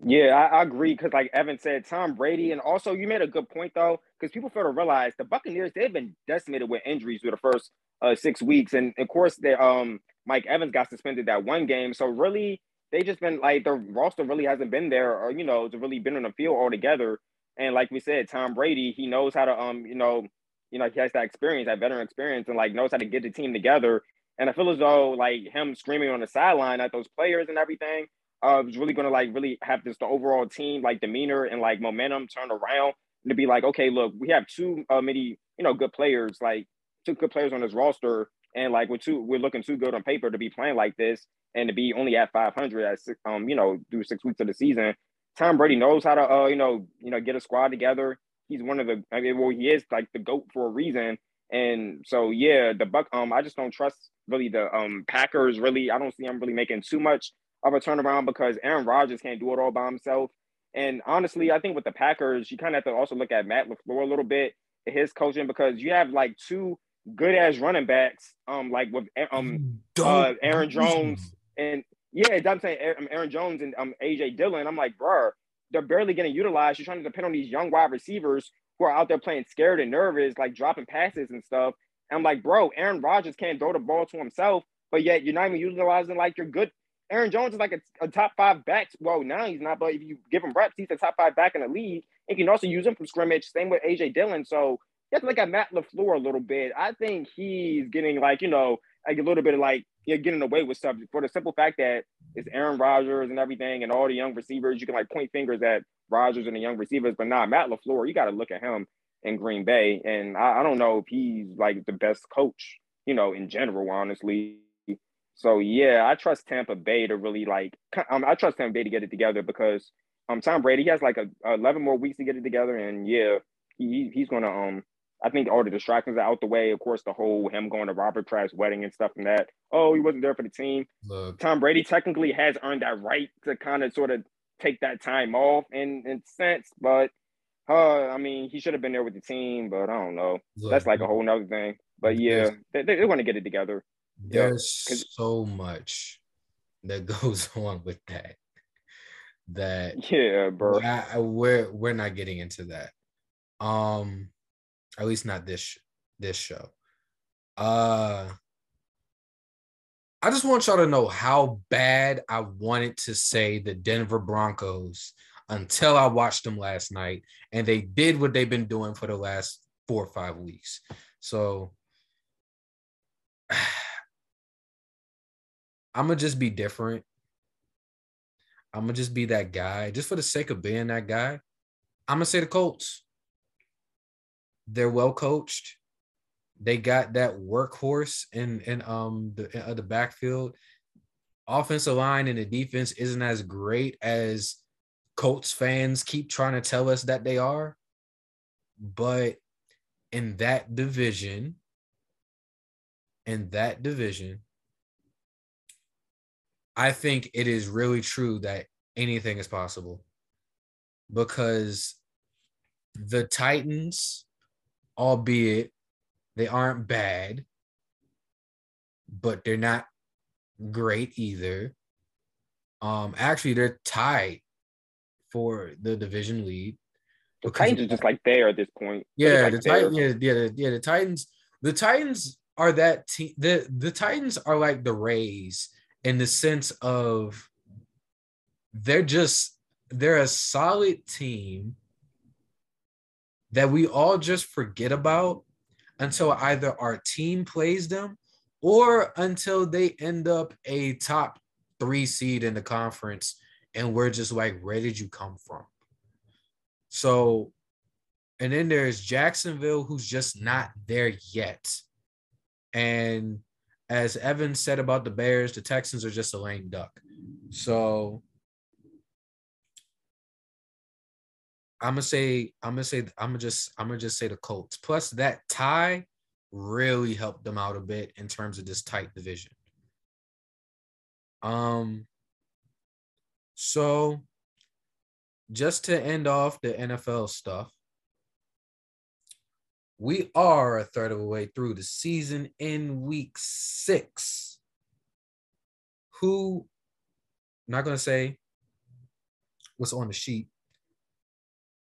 Yeah, I, I agree because, like Evan said, Tom Brady, and also you made a good point though, because people fail to realize the Buccaneers they've been decimated with injuries through the first uh, six weeks, and of course, they um Mike Evans got suspended that one game, so really they just been like the roster really hasn't been there, or you know, to really been on the field altogether. And like we said, Tom Brady, he knows how to um you know, you know he has that experience, that veteran experience, and like knows how to get the team together. And I feel as though like him screaming on the sideline at those players and everything uh, is really going to like really have this the overall team like demeanor and like momentum turn around and to be like, okay, look, we have two uh, many you know good players, like two good players on this roster, and like we're two we're looking too good on paper to be playing like this and to be only at 500 at six, um you know through six weeks of the season. Tom Brady knows how to uh you know you know get a squad together. He's one of the I mean well he is like the goat for a reason. And so yeah, the Buck um I just don't trust really the um Packers really I don't see them really making too much of a turnaround because Aaron Rodgers can't do it all by himself. And honestly, I think with the Packers, you kind of have to also look at Matt LaFleur a little bit, his coaching, because you have like two good ass running backs, um, like with um uh, Aaron Jones and yeah, I'm saying Aaron Aaron Jones and um AJ Dillon. I'm like, bro, they're barely getting utilized. You're trying to depend on these young wide receivers who are out there playing scared and nervous, like dropping passes and stuff. And I'm like, bro, Aaron Rodgers can't throw the ball to himself, but yet you're not even utilizing like your good. Aaron Jones is like a, a top five back. Well, now he's not, but if you give him reps, he's a top five back in the league. And you can also use him from scrimmage. Same with AJ Dillon. So you have to look at Matt LaFleur a little bit. I think he's getting like, you know, like a little bit of like you're getting away with stuff for the simple fact that it's Aaron Rodgers and everything and all the young receivers. You can like point fingers at Rodgers and the young receivers, but nah, Matt LaFleur, you got to look at him in Green Bay. And I, I don't know if he's like the best coach, you know, in general, honestly. So yeah, I trust Tampa Bay to really like. Um, I trust Tampa Bay to get it together because um Tom Brady he has like a, 11 more weeks to get it together, and yeah, he he's gonna um. I think all the distractions are out the way. Of course, the whole him going to Robert Kraft's wedding and stuff and that. Oh, he wasn't there for the team. Look, Tom Brady technically has earned that right to kind of sort of take that time off in in sense, but uh, I mean, he should have been there with the team, but I don't know. look, That's like a whole nother thing. But yeah, they, they're going to get it together. Yeah, so much that goes on with that. That Yeah, bro. I- we're we're not getting into that. Um, at least not this this show. Uh, I just want y'all to know how bad I wanted to say the Denver Broncos until I watched them last night, and they did what they've been doing for the last four or five weeks. So I'm gonna just be different. I'm gonna just be that guy, just for the sake of being that guy. I'm gonna say the Colts. They're well coached. They got that workhorse in in um the uh, the backfield. Offensive line and the defense isn't as great as Colts fans keep trying to tell us that they are. But in that division, in that division, I think it is really true that anything is possible because the Titans, albeit they aren't bad, but they're not great either. Um, actually, they're tied for the division lead. The Titans are just like there at this point. Yeah, just, the Titans. Yeah, yeah, the- yeah. The Titans. The Titans are that team. The the Titans are like the Rays in the sense of they're just they're a solid team that we all just forget about until either our team plays them or until they end up a top three seed in the conference and we're just like, where did you come from? So, and then there's Jacksonville, who's just not there yet. And as Evan said about the Bears, the Texans are just a lame duck. So I'm gonna say, I'm gonna say, I'm gonna just, I'm gonna just say the Colts. Plus that tie really helped them out a bit in terms of this tight division. Um, so just to end off the NFL stuff, we are a third of the way through the season in week six. Who, I'm not going to say what's on the sheet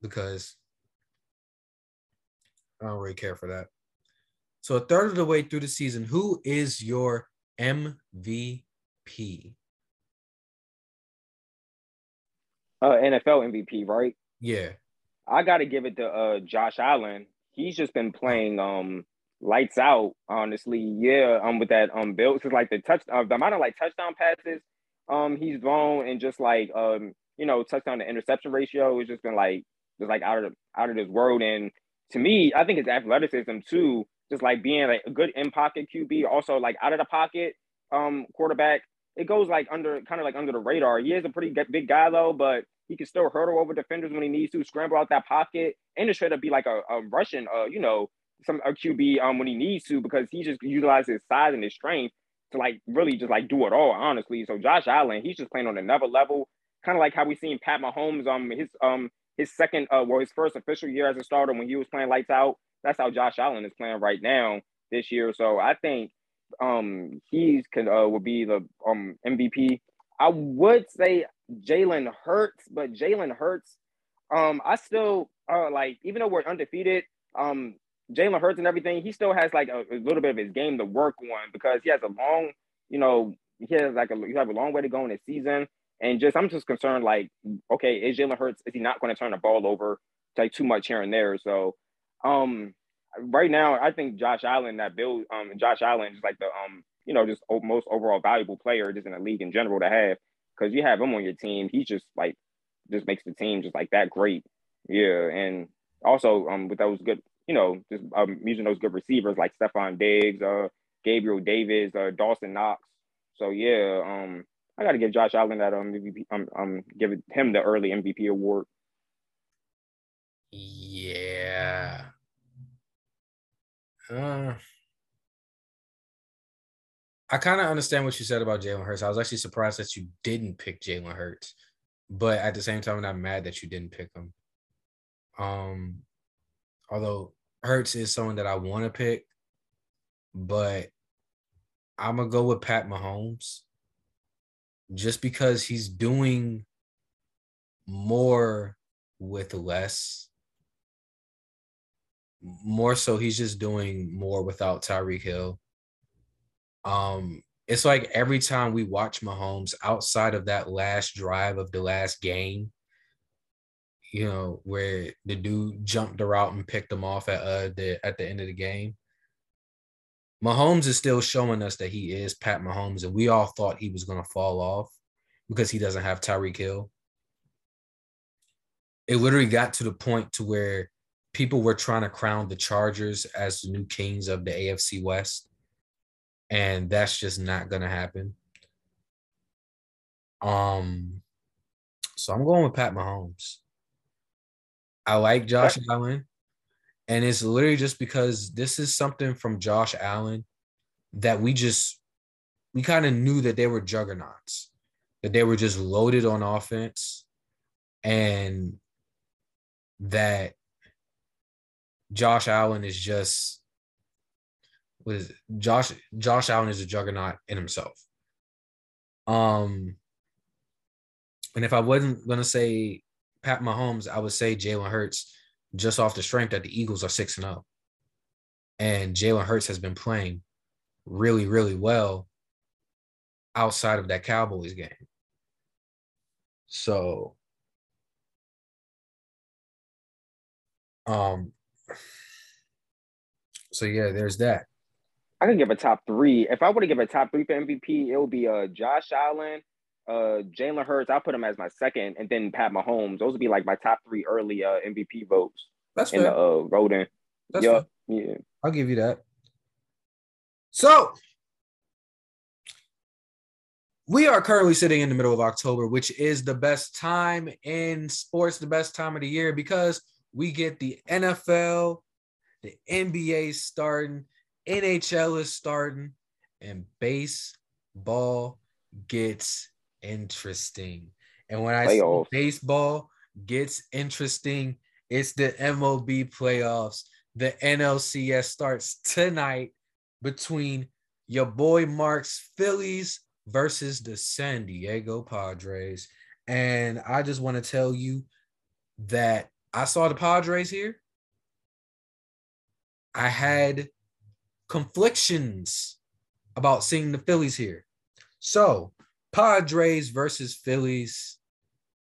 because I don't really care for that. So, a third of the way through the season, who is your MVP? Uh, NFL MVP, right? Yeah. I got to give it to uh, Josh Allen. He's just been playing um lights out. Honestly, yeah. Um, with that um build, because like the touch, uh, the amount of like touchdown passes, um, he's thrown and just like um, you know, touchdown to interception ratio has just been like just like out of out of this world. And to me, I think his athleticism too, just like being like a good in pocket QB, also like out of the pocket um quarterback. It goes like under kind of like under the radar. He is a pretty big guy though, but he can still hurdle over defenders when he needs to, scramble out that pocket, and just try to be like a, a Russian, uh, you know, some a QB um when he needs to because he just utilizes his size and his strength to like really just like do it all, honestly. So Josh Allen, he's just playing on another level, kind of like how we seen Pat Mahomes um his um his second uh well his first official year as a starter when he was playing lights out. That's how Josh Allen is playing right now this year. So I think um he's can uh will be the um MVP. I would say Jalen Hurts, but Jalen Hurts, um, I still uh like even though we're undefeated, um, Jalen Hurts and everything, he still has like a, a, little bit of his game to work on because he has a long, you know, he has like a you have a long way to go in this season. And just I'm just concerned, like, okay, is Jalen Hurts, is he not going to turn the ball over like too much here and there? So um right now I think Josh Allen, that build um Josh Allen is like the um, you know, just most overall valuable player just in the league in general to have because you have him on your team. He just like just makes the team just like that great. Yeah, and also um with those good, you know, just um, using those good receivers like Stefon Diggs, uh, Gabriel Davis, uh, Dawson Knox. So yeah, um, I got to give Josh Allen that um MVP, um um give him the early MVP award. Yeah. Uh, I kind of understand what you said about Jalen Hurts. I was actually surprised that you didn't pick Jalen Hurts, but at the same time, I'm not mad that you didn't pick him. Um, although Hurts is someone that I want to pick, but I'm gonna go with Pat Mahomes just because he's doing more with less. More so, he's just doing more without Tyreek Hill. Um, it's like every time we watch Mahomes outside of that last drive of the last game, you know, where the dude jumped the route and picked him off at uh the at the end of the game. Mahomes is still showing us that he is Pat Mahomes, and we all thought he was gonna fall off because he doesn't have Tyreek Hill. It literally got to the point to where people were trying to crown the Chargers as the new kings of the AFC West and that's just not gonna happen. Um, so I'm going with Pat Mahomes. I like Josh Allen, and it's literally just because this is something from Josh Allen that we just we kind of knew that they were juggernauts, that they were just loaded on offense, and that Josh Allen is just was Josh Josh Allen is a juggernaut in himself. Um, and if I wasn't gonna say Pat Mahomes, I would say Jalen Hurts, just off the strength that the Eagles are six and zero, oh. and Jalen Hurts has been playing really, really well outside of that Cowboys game. So, um, so yeah, there's that. I can give a top three. If I were to give a top three for MVP, it would be uh Josh Allen, uh, Jalen Hurts, I'll put him as my second, and then Pat Mahomes. Those would be like my top three early uh, MVP votes That's in fair. the uh, voting. That's yeah, fair. yeah. I'll give you that. So we are currently sitting in the middle of October, which is the best time in sports, the best time of the year because we get the NFL, the NBA starting, NHL is starting, and baseball gets interesting. And when I Playoffs. say baseball gets interesting, it's the MLB playoffs. The NLCS starts tonight between your boy Mark's Phillies versus the San Diego Padres. And I just want to tell you that I saw the Padres here. I had conflictions about seeing the Phillies here. So, Padres versus Phillies.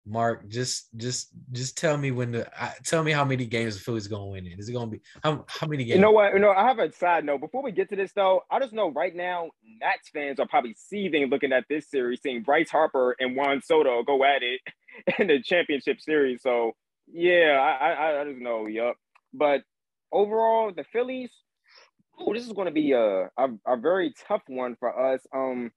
Mark, just just just tell me when the I, tell me how many games the Phillies gonna win in. Is it gonna be how, how many games? You know what? You know, I have a side note. Before we get to this, though, I just know right now, Nats fans are probably seething looking at this series, seeing Bryce Harper and Juan Soto go at it in the championship series. So, yeah, I, I, I just know, yup. But overall, the Phillies, oh, this is going to be a, a a very tough one for us. Um,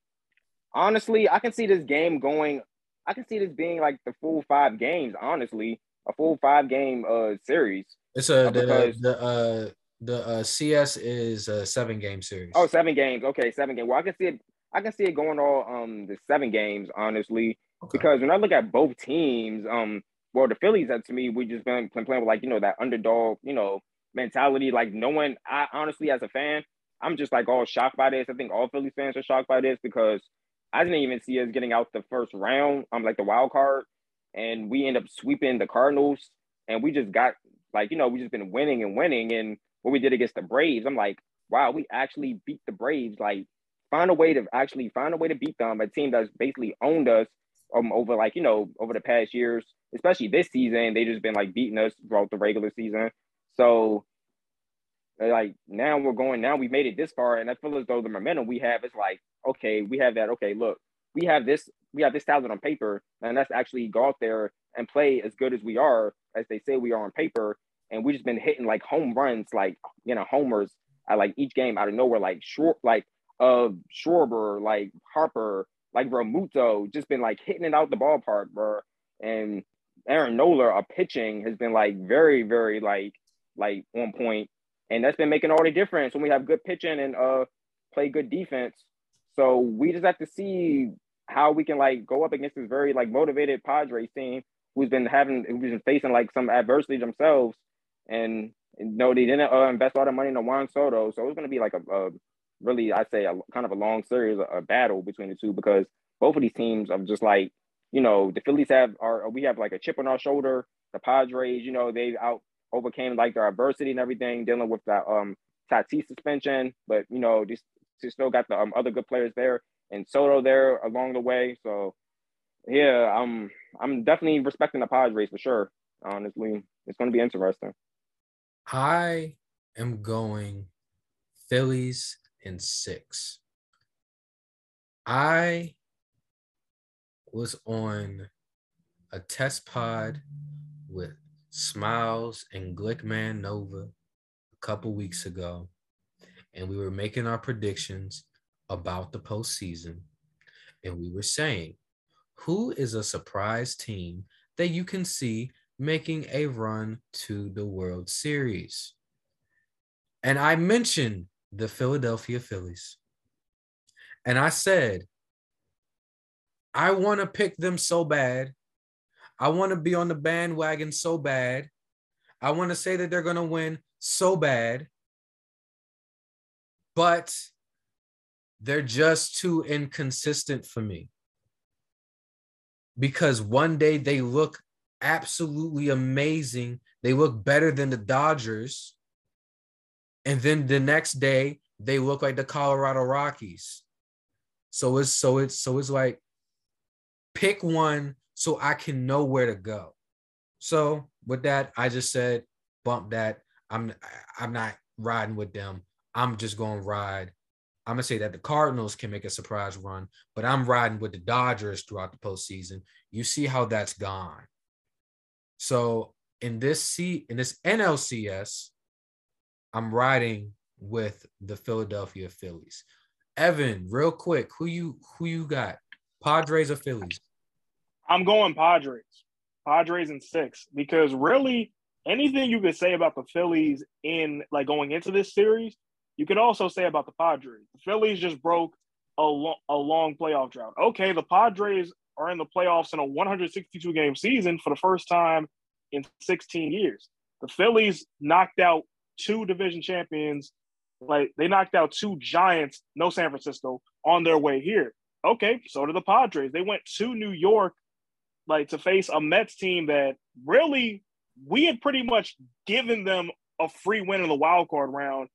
honestly, I can see this game going. I can see this being like the full five games. Honestly, a full five game uh series. It's a the the uh the uh CS is a seven game series. Oh, seven games. Okay, seven games. Well, I can see it. I can see it going all um the seven games, honestly, Okay. because when I look at both teams, um, well, the Phillies, that to me, we just been been playing with like you know that underdog, you know, mentality. Like no one, I honestly, as a fan, I'm just like all shocked by this. I think all Phillies fans are shocked by this because I didn't even see us getting out the first round. I'm like the wild card, and we end up sweeping the Cardinals, and we just got like you know we just been winning and winning, and what we did against the Braves, I'm like, wow, we actually beat the Braves. Like find a way to actually find a way to beat them, a team that's basically owned us um over like you know over the past years, especially this season. They just been like beating us throughout the regular season. So like now we're going now we made it this far, and I feel as though the momentum we have is like okay, we have that. Okay, look, we have this we have this talent on paper, and let's actually go out there and play as good as we are, as they say we are on paper. And we just been hitting like home runs, like you know homers at like each game out of nowhere, like short, like uh Schwarber, like Harper, like Realmuto, just been like hitting it out the ballpark, bro. And Aaron Nola, our pitching has been like very, very like like on point, and that's been making all the difference when we have good pitching and uh play good defense. So we just have to see how we can like go up against this very like motivated Padres team who's been having who's been facing like some adversity themselves, and you know they didn't uh, invest all the money in Juan Soto, so it's going to be like a, a really I'd say a kind of a long series, a, a battle between the two because both of these teams are just like you know the Phillies have our we have like a chip on our shoulder. The Padres, you know, they out overcame like their adversity and everything, dealing with that um Tatis suspension, but you know just, just still got the um, other good players there and Soto there along the way. So yeah, I'm I'm definitely respecting the Padres for sure. Honestly, it's going to be interesting. I am going Phillies in six. I was on a test pod with Smiles and Glickman Nova a couple weeks ago, and we were making our predictions about the postseason. And we were saying, who is a surprise team that you can see making a run to the World Series? And I mentioned the Philadelphia Phillies. And I said, I want to pick them so bad. I want to be on the bandwagon so bad. I want to say that they're going to win so bad. But they're just too inconsistent for me. Because one day they look absolutely amazing. They look better than the Dodgers. And then the next day they look like the Colorado Rockies. So it's so it's so it's like pick one so I can know where to go. So with that, I just said bump that. I'm I'm not riding with them. I'm just going to ride. I'm gonna say that the Cardinals can make a surprise run, but I'm riding with the Dodgers throughout the postseason. You see how that's gone. So in this C in this NLCS, I'm riding with the Philadelphia Phillies. Evan, real quick, who you who you got? Padres or Phillies? I'm going Padres. Padres in six because really anything you could say about the Phillies in like going into this series, you could also say about the Padres. The Phillies just broke a, lo- a long playoff drought. Okay, the Padres are in the playoffs in a 162 game season for the first time in 16 years. The Phillies knocked out two division champions, like they knocked out two giants, no San Francisco, on their way here. Okay, so did the Padres. They went to New York, like to face a Mets team that really we had pretty much given them a free win in the wild card round,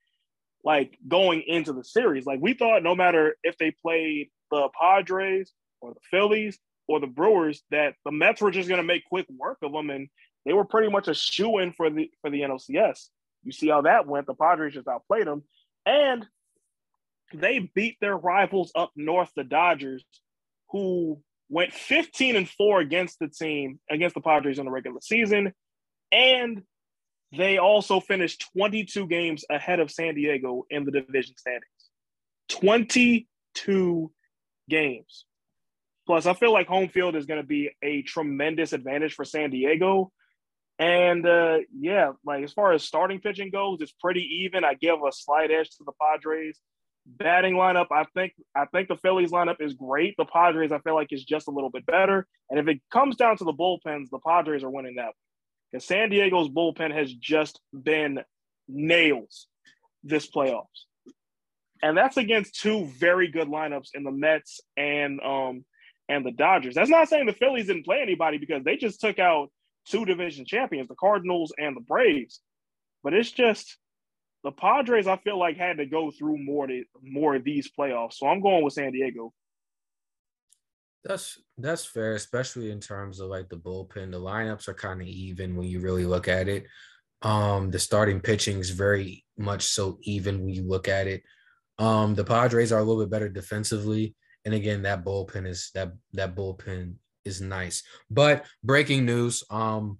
like going into the series. Like we thought, no matter if they played the Padres or the Phillies or the Brewers, that the Mets were just going to make quick work of them, and they were pretty much a shoe in for the for the NLCS. You see how that went. The Padres just outplayed them, and they beat their rivals up north, the Dodgers, who went 15 and 4 against the team, against the Padres in the regular season. And they also finished 22 games ahead of San Diego in the division standings. 22 games. Plus, I feel like home field is going to be a tremendous advantage for San Diego. And uh, yeah, like as far as starting pitching goes, it's pretty even. I give a slight edge to the Padres. Batting lineup, I think I think the Phillies lineup is great. The Padres, I feel like, is just a little bit better. And if it comes down to the bullpens, the Padres are winning that. Because San Diego's bullpen has just been nails this playoffs. And that's against two very good lineups in the Mets and um and the Dodgers. That's not saying the Phillies didn't play anybody because they just took out two division champions, the Cardinals and the Braves. But it's just the Padres, I feel like had to go through more to more of these playoffs. So I'm going with San Diego. That's that's fair, especially in terms of like the bullpen. The lineups are kind of even when you really look at it. Um, the starting pitching is very much so even when you look at it. Um, the Padres are a little bit better defensively, and again, that bullpen is that that bullpen is nice. But breaking news, um,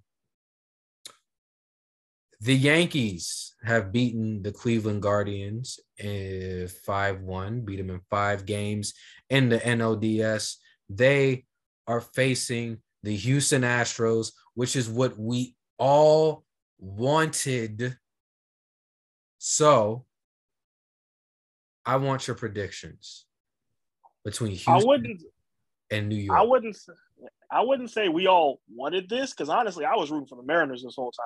the Yankees have beaten the Cleveland Guardians eh, 5-1, beat them in five games in the NLDS. They are facing the Houston Astros, which is what we all wanted. So I want your predictions between Houston and New York. I wouldn't I wouldn't say we all wanted this because honestly, I was rooting for the Mariners this whole time.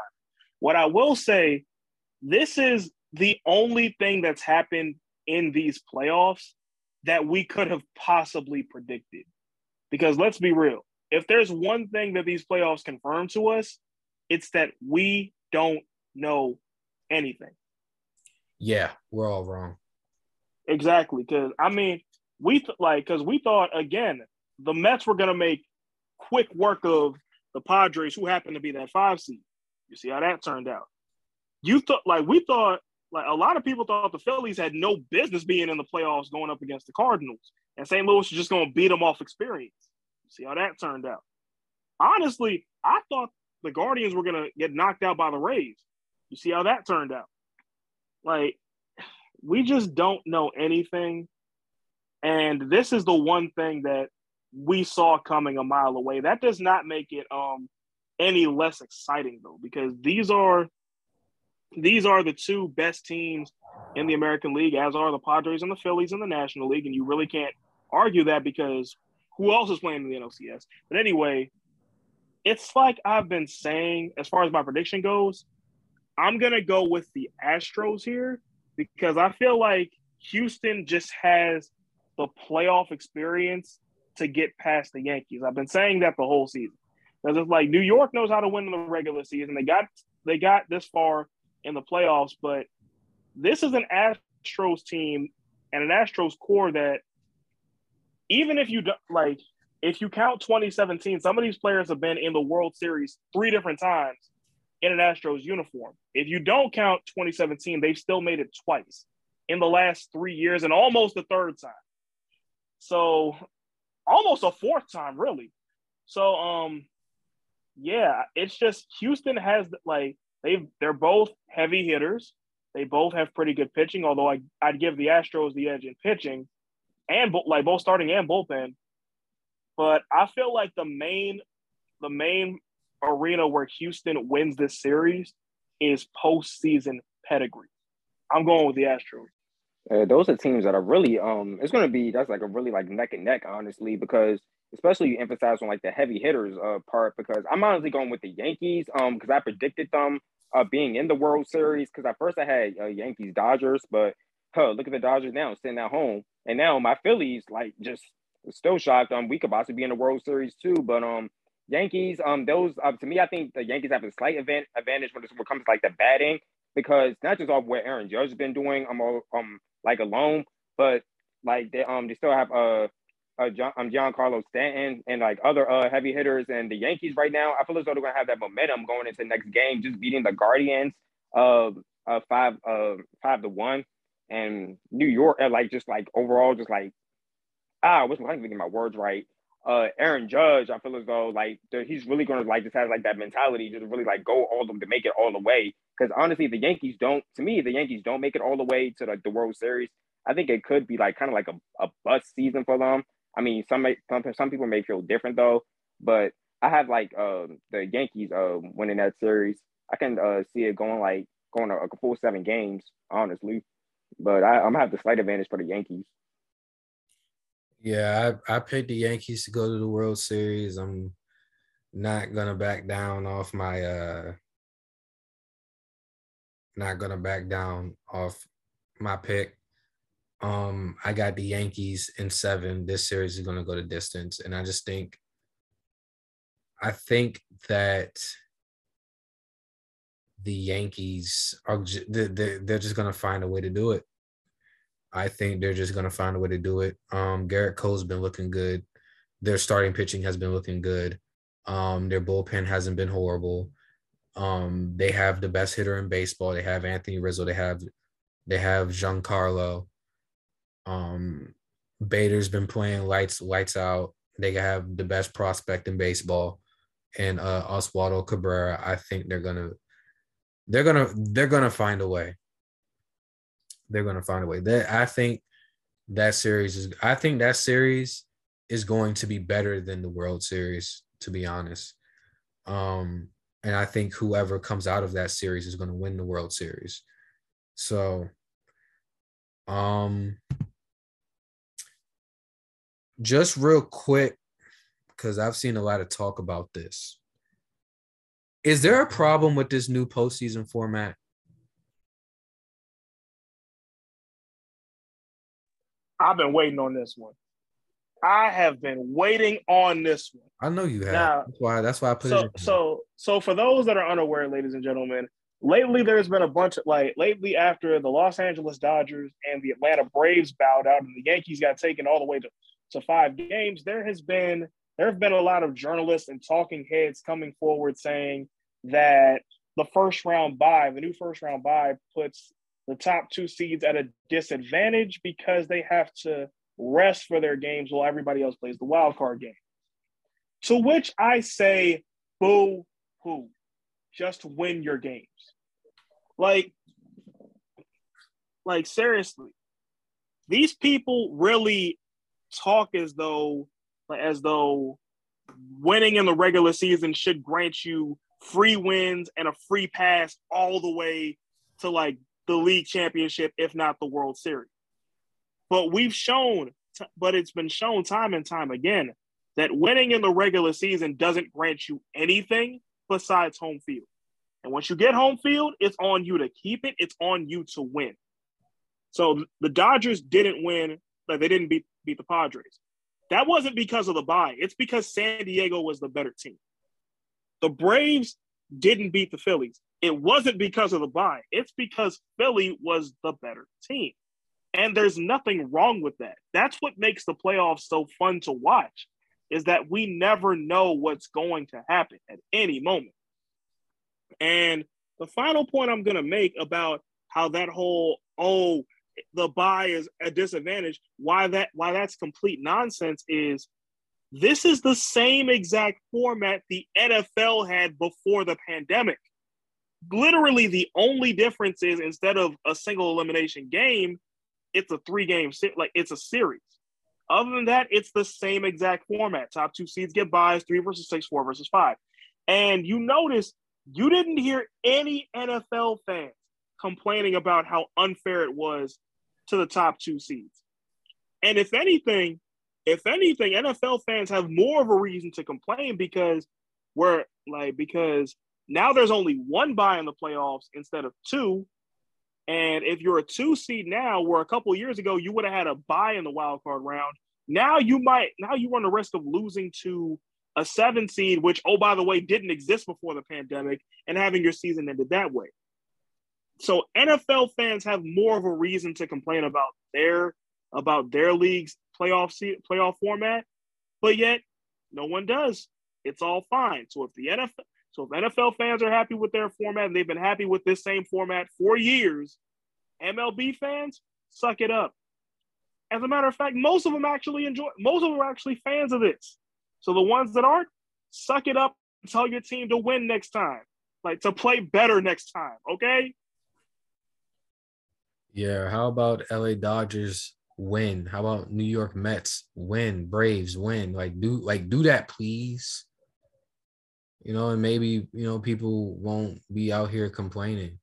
What I will say, this is the only thing that's happened in these playoffs that we could have possibly predicted. Because let's be real, if there's one thing that these playoffs confirm to us, it's that we don't know anything. Yeah, we're all wrong. Exactly. Because, I mean, we th- like, because we thought, again, the Mets were going to make quick work of the Padres, who happened to be that five seed. You see how that turned out. You thought, like, we thought, like, a lot of people thought the Phillies had no business being in the playoffs going up against the Cardinals, and St. Louis was just going to beat them off experience. You see how that turned out. Honestly, I thought the Guardians were going to get knocked out by the Rays. You see how that turned out. Like, we just don't know anything. And this is the one thing that we saw coming a mile away. That does not make it um any less exciting though, because these are these are the two best teams in the American League, as are the Padres and the Phillies in the National League, and you really can't argue that because who else is playing in the NLCS? But anyway, it's like I've been saying, as far as my prediction goes, I'm gonna go with the Astros here because I feel like Houston just has the playoff experience to get past the Yankees. I've been saying that the whole season. Because it's like New York knows how to win in the regular season. They got they got this far in the playoffs, but this is an Astros team and an Astros core that even if you do, like if you count 2017, some of these players have been in the World Series three different times in an Astros uniform. If you don't count 2017, they've still made it twice. in the last three years and almost the third time. So almost a fourth time, really. So um yeah, it's just Houston has like they they're both heavy hitters. They both have pretty good pitching, although I, I'd give the Astros the edge in pitching and like both starting and bullpen. But I feel like the main the main arena where Houston wins this series is postseason pedigree. I'm going with the Astros. Uh, those are teams that are really um it's gonna be that's like a really like neck and neck honestly because especially you emphasize on like the heavy hitters uh part because I'm honestly going with the Yankees um because I predicted them uh being in the World Series because at first I had uh, Yankees Dodgers but huh look at the Dodgers now sitting at home and now my Phillies like just still shocked um we could possibly be in the World Series too but um Yankees um those uh, to me I think the Yankees have a slight event advantage when it comes to like the batting because not just off what Aaron Judge has been doing um um like alone, but like they um they still have uh uh John um Giancarlo Stanton and like other uh heavy hitters and the Yankees right now. I feel as though they're gonna have that momentum going into next game, just beating the Guardians of uh, uh five uh five to one and New York like just like overall just like ah I wasn't like getting my words right. Uh, Aaron Judge, I feel as though like he's really going to like just have like that mentality, just really like go all them to make it all the way. Because honestly, the Yankees don't. To me, the Yankees don't make it all the way to like the World Series. I think it could be like kind of like a, a bust season for them. I mean, some some some people may feel different though, but I have like uh, the Yankees uh, winning that series. I can uh, see it going like going a, a full seven games, honestly. But I, I'm gonna have the slight advantage for the Yankees. Yeah, I, I picked the Yankees to go to the World Series. I'm not gonna back down off my uh not gonna back down off my pick. Um, I got the Yankees in seven. This series is gonna go to distance, and I just think, I think that the Yankees are they're, just gonna find a way to do it. I think they're just gonna find a way to do it. Um, Gerrit Cole's been looking good. Their starting pitching has been looking good. Um, their bullpen hasn't been horrible. Um, they have the best hitter in baseball. They have Anthony Rizzo. They have they have Giancarlo. Um, Bader's been playing lights lights out. They have the best prospect in baseball, and uh, Oswaldo Cabrera. I think they're gonna they're gonna they're gonna find a way. They're gonna find a way. That I think that series is. I think that series is going to be better than the World Series. To be honest, um, and I think whoever comes out of that series is going to win the World Series. So, um, just real quick, because I've seen a lot of talk about this. Is there a problem with this new postseason format? I've been waiting on this one. I have been waiting on this one. I know you have. Now, that's why. That's why I put so, it. So, so for those that are unaware, ladies and gentlemen, lately there's been a bunch of like lately after the Los Angeles Dodgers and the Atlanta Braves bowed out and the Yankees got taken all the way to, to five games. There has been there have been a lot of journalists and talking heads coming forward saying that the first round bye, the new first round bye, puts the top two seeds at a disadvantage because they have to rest for their games while everybody else plays the wild card game. To which I say, boo hoo, just win your games. Like, like seriously, these people really talk as though, as though winning in the regular season should grant you free wins and a free pass all the way to like the league championship, if not the World Series. But we've shown, but it's been shown time and time again that winning in the regular season doesn't grant you anything besides home field. And once you get home field, it's on you to keep it. It's on you to win. So the Dodgers didn't win, like they didn't beat beat the Padres. That wasn't because of the bye. It's because San Diego was the better team. The Braves didn't beat the Phillies. It wasn't because of the bye. It's because Philly was the better team. And there's nothing wrong with that. That's what makes the playoffs so fun to watch is that we never know what's going to happen at any moment. And the final point I'm going to make about how that whole, oh, the buy is a disadvantage. Why that why that's complete nonsense is this is the same exact format the NFL had before the pandemic. Literally, the only difference is instead of a single elimination game, it's a three game like it's a series. Other than that, it's the same exact format. Top two seeds get buys, three versus six, four versus five. And you notice you didn't hear any NFL fans complaining about how unfair it was to the top two seeds. And if anything, if anything, NFL fans have more of a reason to complain because we're like because now there's only one buy in the playoffs instead of two. And if you're a two seed now, where a couple years ago you would have had a buy in the wild card round, now you might now you run the risk of losing to a seven seed, which oh by the way didn't exist before the pandemic, and having your season ended that way. So NFL fans have more of a reason to complain about their about their league's playoff playoff format, but yet no one does. It's all fine. So if the NFL so if NFL fans are happy with their format and they've been happy with this same format for years, MLB fans, suck it up. As a matter of fact, most of them actually enjoy most of them are actually fans of this. So the ones that aren't, suck it up tell your team to win next time. Like to play better next time, okay? Yeah, how about LA Dodgers win? How about New York Mets win? Braves win? Like do like do that, please. You know, and maybe you know people won't be out here complaining.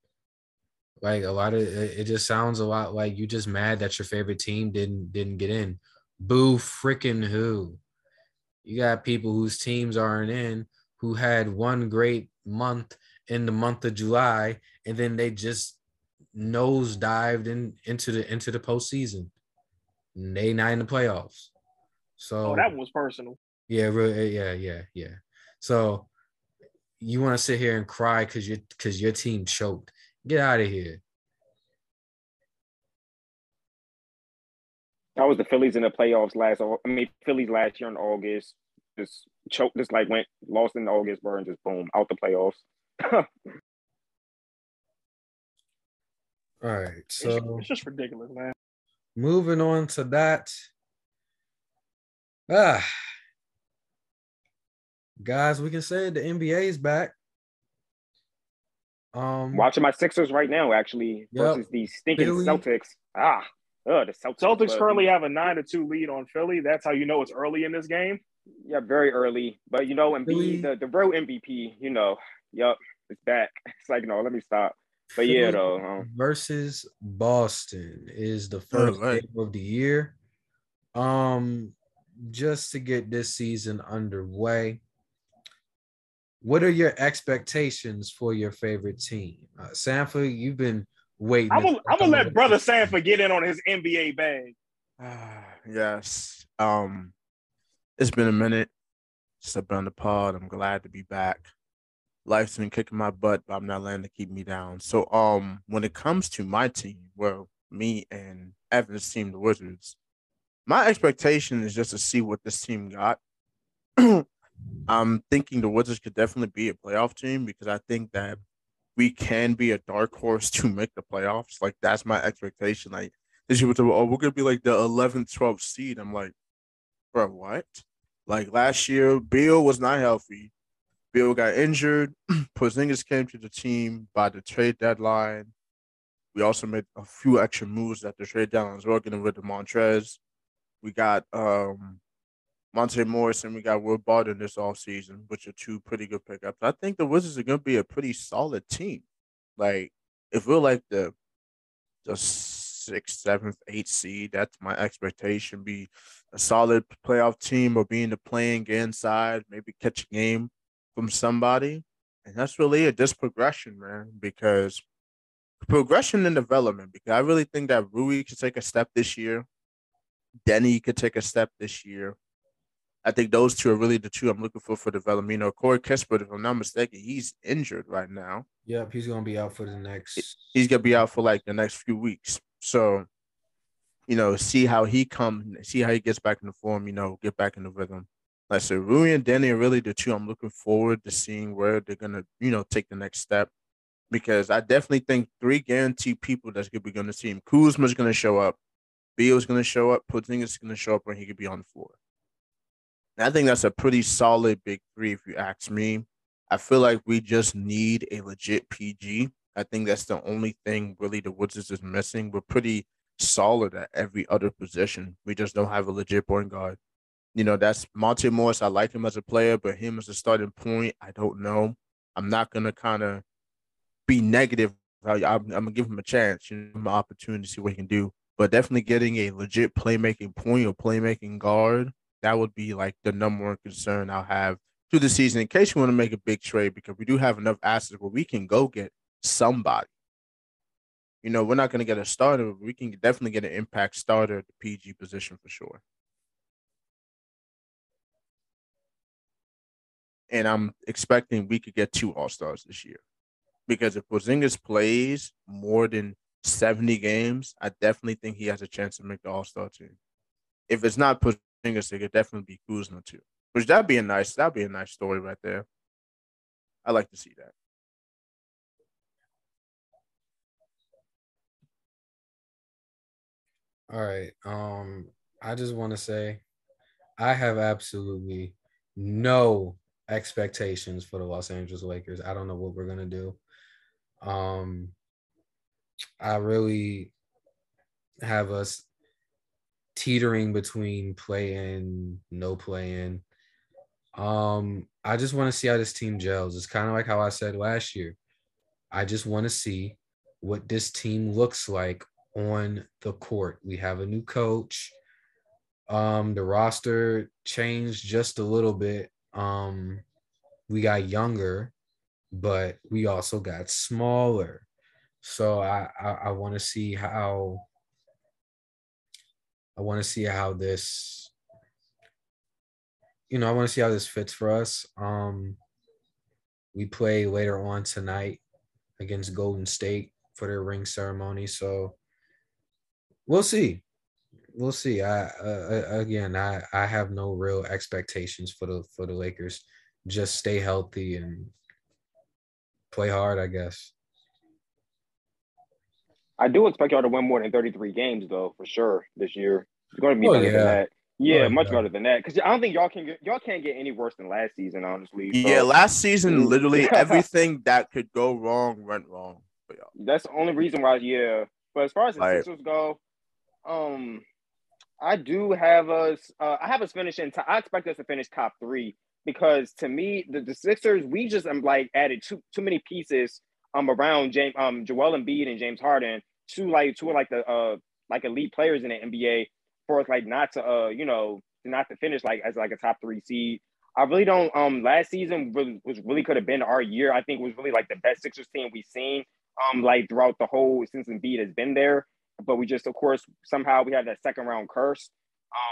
Like a lot of it just sounds a lot like you just mad that your favorite team didn't didn't get in. Boo freaking who. You got people whose teams aren't in who had one great month in the month of July and then they just nose dived in into the into the postseason. They not in the playoffs. So oh, that was personal. Yeah, really, eh, yeah, yeah, yeah. So you want to sit here and cry because your because your team choked. Get out of here. That was the Phillies in the playoffs last. I mean, Phillies last year in August. Just choked, just like went lost in August, burn, just boom out the playoffs. All right. So it's, it's just ridiculous, man. Moving on to that. Ah, guys, we can say the NBA is back. Um, watching my Sixers right now, actually, yep. versus the stinking Philly. Celtics. Ah, oh, the Celtics. Celtics currently have a nine to two lead on Philly. That's how you know it's early in this game. Yeah, very early. But you know, and the the real MVP, you know, yep, it's back. It's like no, let me stop. But yeah, though. Um, versus Boston is the first right. game of the year. Um, just to get this season underway. What are your expectations for your favorite team? Uh, Sanford, you've been waiting. I'm gonna, I'm gonna let brother Sanford get in on his NBA bag. Uh, yes. Um, it's been a minute since I've on the pod. I'm glad to be back life's been kicking my butt, but I'm not letting it keep me down. So um when it comes to my team, well, me and Evan's team, the Wizards, my expectation is just to see what this team got. I'm thinking the Wizards could definitely be a playoff team because I think that we can be a dark horse to make the playoffs. Like that's my expectation. Like this year, oh, we're gonna be like the 11th, 12th seed. I'm like, bro, what? Like last year, Beal was not healthy. Beal got injured. Porzingis came to the team by the trade deadline. We also made a few extra moves at the trade deadline as well, getting rid of Montrez. We got um, Monte Morris and we got Will Barton this offseason, which are two pretty good pickups. I think the Wizards are going to be a pretty solid team. Like, if we're like the the sixth, seventh, eighth seed, that's my expectation. Be a solid playoff team or be in the playing inside, maybe catch a game from somebody. And that's really a just progression, man, because progression and development. Because I really think that Rui could take a step this year. Deni could take a step this year. I think those two are really the two I'm looking for for development. You know, Corey Kispert, if I'm not mistaken, he's injured right now. Yep, he's gonna be out for the next. He's gonna be out for like the next few weeks. So, you know, see how he comes, see how he gets back in the form. You know, get back in the rhythm like I said, Rui and Danny are really the two I'm looking forward to seeing where they're gonna, you know, take the next step. because I definitely think three guaranteed people that's gonna be to see him. Kuzma's to show up, Beal's to show up, Porzingis to show up, when he could be on the floor. And I think that's a pretty solid big three, if you ask me. I feel like we just need a legit PG. I think that's the only thing really the Wizards is missing. We're pretty solid at every other position. We just don't have a legit point guard. You know, that's Monte Morris. I like him as a player, but him as a starting point, I don't know. I'm not gonna kind of be negative. I, am gonna give him a chance, you know, an opportunity to see what he can do. But definitely getting a legit playmaking point or playmaking guard, that would be like the number one concern I'll have through the season in case you want to make a big trade because we do have enough assets where we can go get somebody. You know, we're not going to get a starter, but we can definitely get an impact starter at the PG position for sure. And I'm expecting we could get two All Stars this year because if Porzingis plays more than 70 games, I definitely think he has a chance to make the All Star team. If it's not Porzingis, it could definitely be Kuzma too. Which that'd be a nice that'd be a nice story right there. I like to see that. All right. Um, I just want to say I have absolutely no expectations for the Los Angeles Lakers. I don't know what we're gonna do. Um, I really have us teetering between play in, no play in. Um, I just want to see how this team gels. It's kind of like how I said last year. I just want to see what this team looks like on the court. We have a new coach. Um, the roster changed just a little bit. Um, we got younger, but we also got smaller. So I I, I want to see how I want to see how this you know, I want to see how this fits for us. Um we play later on tonight against Golden State for their ring ceremony, so we'll see. We'll see. I uh, again, I I have no real expectations for the for the Lakers. Just stay healthy and play hard, I guess. I do expect y'all to win more than 33 games, though, for sure this year. It's going to be oh, better yeah. than that. Yeah, oh, much yeah. better than that. Because I don't think y'all can get y'all can't get any worse than last season, honestly. So. Yeah, last season, literally everything that could go wrong went wrong for y'all. That's the only reason why. Yeah, but as far as the like, Sixers go, um, I do have us. Uh, I have us finishing. T- I expect us to finish top three because to me, the, the Sixers, we just um, like added too too many pieces um around James um Joel Embiid and James Harden, two like two of like the uh like elite players in the NBA for us like not to uh you know not to finish like as like a top three seed. I really don't. Um, last season was, was really could have been our year. I think was really like the best Sixers team we've seen. Um, like throughout the whole since Embiid has been there, but we just of course somehow we had that second round curse.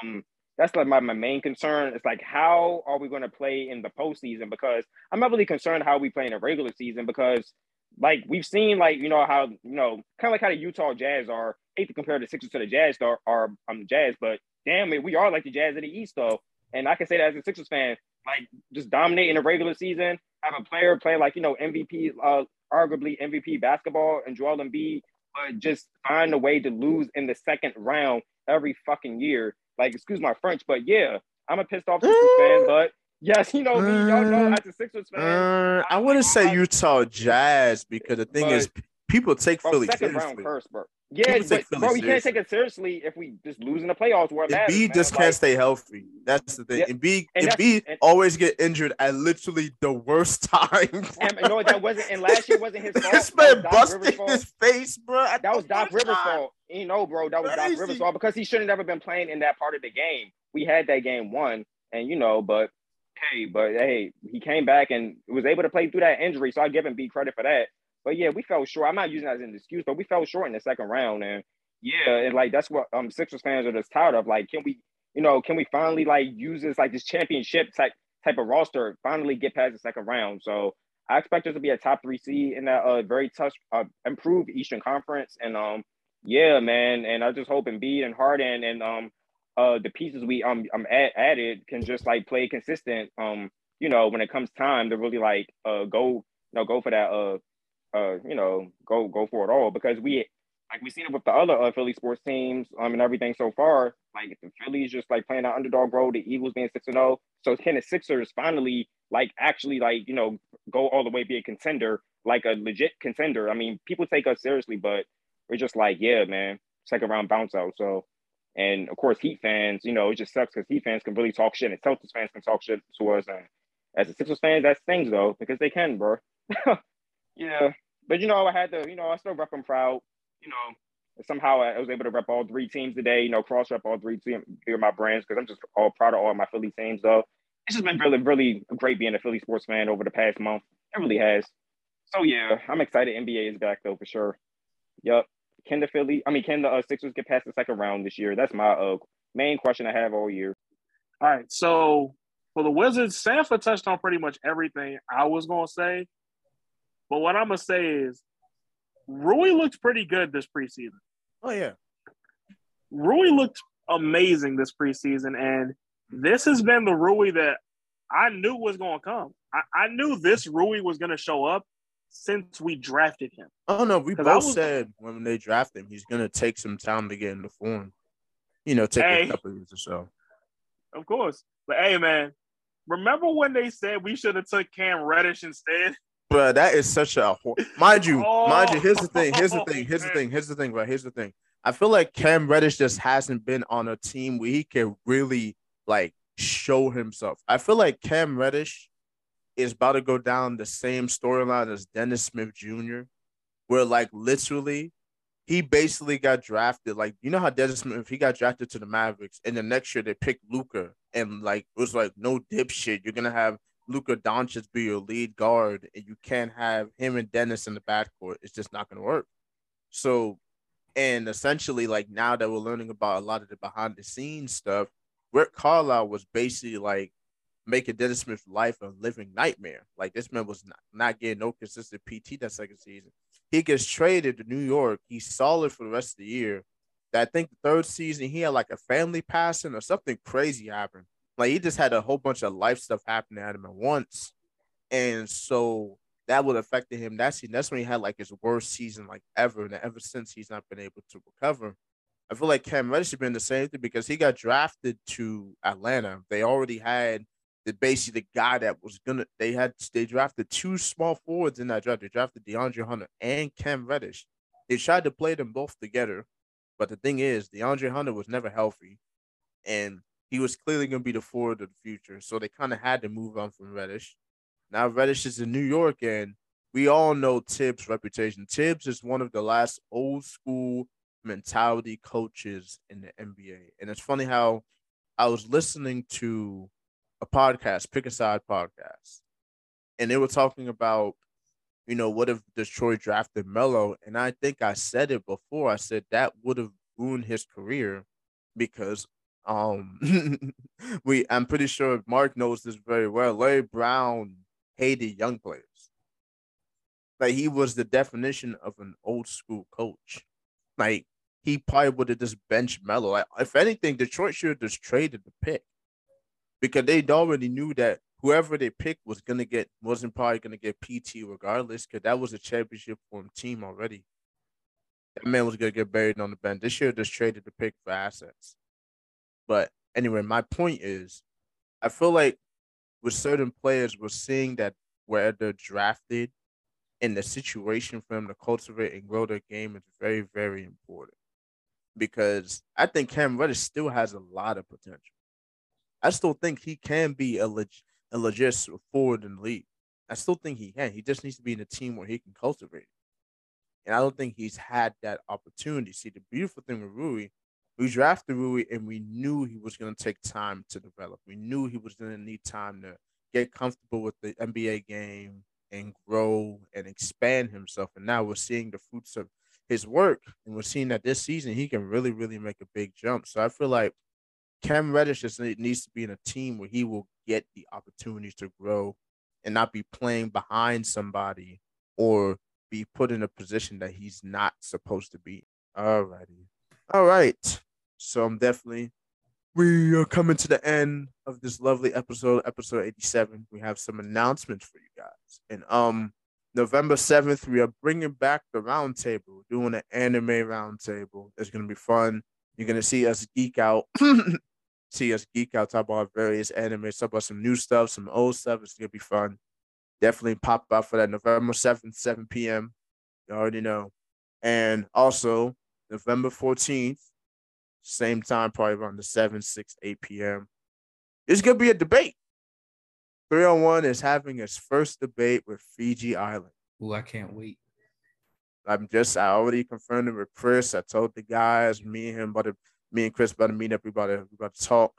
Um, that's like my, my main concern. It's like how are we going to play in the postseason? Because I'm not really concerned how we play in the regular season because like we've seen like you know how you know kind of like how the Utah Jazz are. hate to compare the Sixers to the Jazz are, are um Jazz, but damn it, we are like the Jazz of the East though. And I can say that as a Sixers fan, like just dominate in the regular season, have a player play like you know MVP, uh, arguably MVP basketball, and Joel Embiid, but just find a way to lose in the second round every fucking year. Like, excuse my French, but yeah, I'm a pissed off Sixers uh, fan, but Yes, you know me. Y'all know uh, as a Sixers fan. Uh, I, to say Utah Jazz because the thing is, people take bro, Philly second seriously. round curse, bro. Yeah, but, bro, we can't take it seriously if we just lose in the playoffs. Where Embiid just can't stay healthy. That's the thing. Yeah, Embiid, Embiid and, always get injured at literally the worst time. And know? That wasn't. And last year wasn't his fault. This man busted his face, bro. That was Doc Rivers' fault. You know, bro, that was Crazy. Doc Rivers' fault because he shouldn't have ever been playing in that part of the game. We had that game won, and you know, but hey, but hey, he came back and was able to play through that injury. So I give him B credit for that. But yeah, we fell short. I'm not using that as an excuse, but we fell short in the second round. And yeah, and like that's what um Sixers fans are just tired of. Like, can we, you know, can we finally like use this like this championship type type of roster, finally get past the second round? So I expect us to be a top three seed in that uh very tough uh improved Eastern Conference. And um yeah, man. And I just hope Embiid and Harden and um uh the pieces we um um add, added can just like play consistent um you know when it comes time to really like uh go you know go for that uh uh, you know, go go for it all because we like we've seen it with the other uh, Philly sports teams um, and everything so far. Like the Phillies just like playing that underdog role, the Eagles being six and zero. Oh. So can the Sixers finally like actually like you know go all the way be a contender, like a legit contender? I mean, people take us seriously, but we're just like, yeah, man, second round bounce out. So, and of course, Heat fans, you know, it just sucks because Heat fans can really talk shit, and Celtics fans can talk shit to us. And as a Sixers fan, that stings though because they can, bro. yeah, but you know, I had to, you know, I still rep them proud. You know, somehow I was able to rep all three teams today. You know, cross rep all three teams, of my brands because I'm just all proud of all my Philly teams. Though it's just been really, really great being a Philly sports fan over the past month. It really has. So yeah, I'm excited. NBA is back though for sure. Yep. Can the Philly? I mean, can the uh, Sixers get past the second round this year? That's my uh, main question I have all year. All right. So for the Wizards, Sanford touched on pretty much everything I was going to say. But what I'm gonna say is, Rui looked pretty good this preseason. Oh yeah, Rui looked amazing this preseason, and this has been the Rui that I knew was going to come. I, I, knew this Rui was going to show up since we drafted him. Oh no, we both was, said when they drafted him, he's going to take some time to get into form. You know, take hey, a couple years or so. Of course, but hey, man, remember when they said we should have took Cam Reddish instead? Bro, that is such a mind you, oh, mind you. Here's the thing. Here's the oh, thing. Here's the thing. Here's the thing. Right. Here's the thing. I feel like Cam Reddish just hasn't been on a team where he can really like show himself. I feel like Cam Reddish is about to go down the same storyline as Dennis Smith Jr., where like literally he basically got drafted. Like you know how Dennis Smith he got drafted to the Mavericks, and the next year they picked Luka, and like it was like no dipshit. You're gonna have Luka Doncic be your lead guard, and you can't have him and Dennis in the backcourt. It's just not gonna work. So, and essentially, like now that we're learning about a lot of the behind the scenes stuff, Rick Carlisle was basically like making Dennis Smith's life a living nightmare. Like this man was not, not getting no consistent PT that second season. He gets traded to New York. He's solid for the rest of the year. I think the third season he had like a family passing or something crazy happened. Like he just had a whole bunch of life stuff happening at him at once. And so that would affect him that season. That's when he had like his worst season like ever. And ever since he's not been able to recover. I feel like Cam Reddish has been the same thing because he got drafted to Atlanta. They already had the basically the guy that was gonna they had they drafted two small forwards in that draft. They drafted DeAndre Hunter and Cam Reddish. They tried to play them both together. But the thing is, DeAndre Hunter was never healthy. And he was clearly going to be the forward of the future. So they kind of had to move on from Reddish. Now Reddish is in New York, and we all know Thibs' reputation. Thibs is one of the last old school mentality coaches in the NBA. And it's funny how I was listening to a podcast, Pick a Side podcast, and they were talking about, you know, what if Detroit drafted Melo? And I think I said it before. I said that would have ruined his career because um, we I'm pretty sure Mark knows this very well. Larry Brown hated young players. Like he was the definition of an old school coach. Like he probably would have just benched Melo. Like, if anything, Detroit should have just traded the pick because they already knew that whoever they picked was gonna get wasn't probably gonna get PT regardless because that was a championship form team already. That man was gonna get buried on the bench. They should have just traded the pick for assets. But anyway, my point is, I feel like with certain players, we're seeing that where they're drafted and the situation for them to cultivate and grow their game is very, very important. Because I think Cam Reddish still has a lot of potential. I still think he can be a, leg- a legit forward in the league. I still think he can. He just needs to be in a team where he can cultivate. it. And I don't think he's had that opportunity. See, the beautiful thing with Rui we drafted Rui and we knew he was going to take time to develop. We knew he was going to need time to get comfortable with the NBA game and grow and expand himself. And now we're seeing the fruits of his work, and we're seeing that this season he can really, really make a big jump. So I feel like Cam Reddish just needs to be in a team where he will get the opportunities to grow and not be playing behind somebody or be put in a position that he's not supposed to be. All righty. All right. So I'm definitely we are coming to the end of this lovely episode, episode 87. We have some announcements for you guys. And um November 7th, we are bringing back the roundtable, doing an anime roundtable. It's going to be fun. You're going to see us geek out, see us geek out, talk about various anime, talk about some new stuff, some old stuff. It's going to be fun. Definitely pop up for that November 7th, 7 p.m. You already know. And also, November 14th, same time, probably around the 7, 6, 8 p.m. It's going to be a debate. 301 is having its first debate with Fiji Island. Ooh, I can't wait. I'm just I already confirmed it with Chris. I told the guys, me and him about to, me and Chris about to meet up. We about to we about to talk.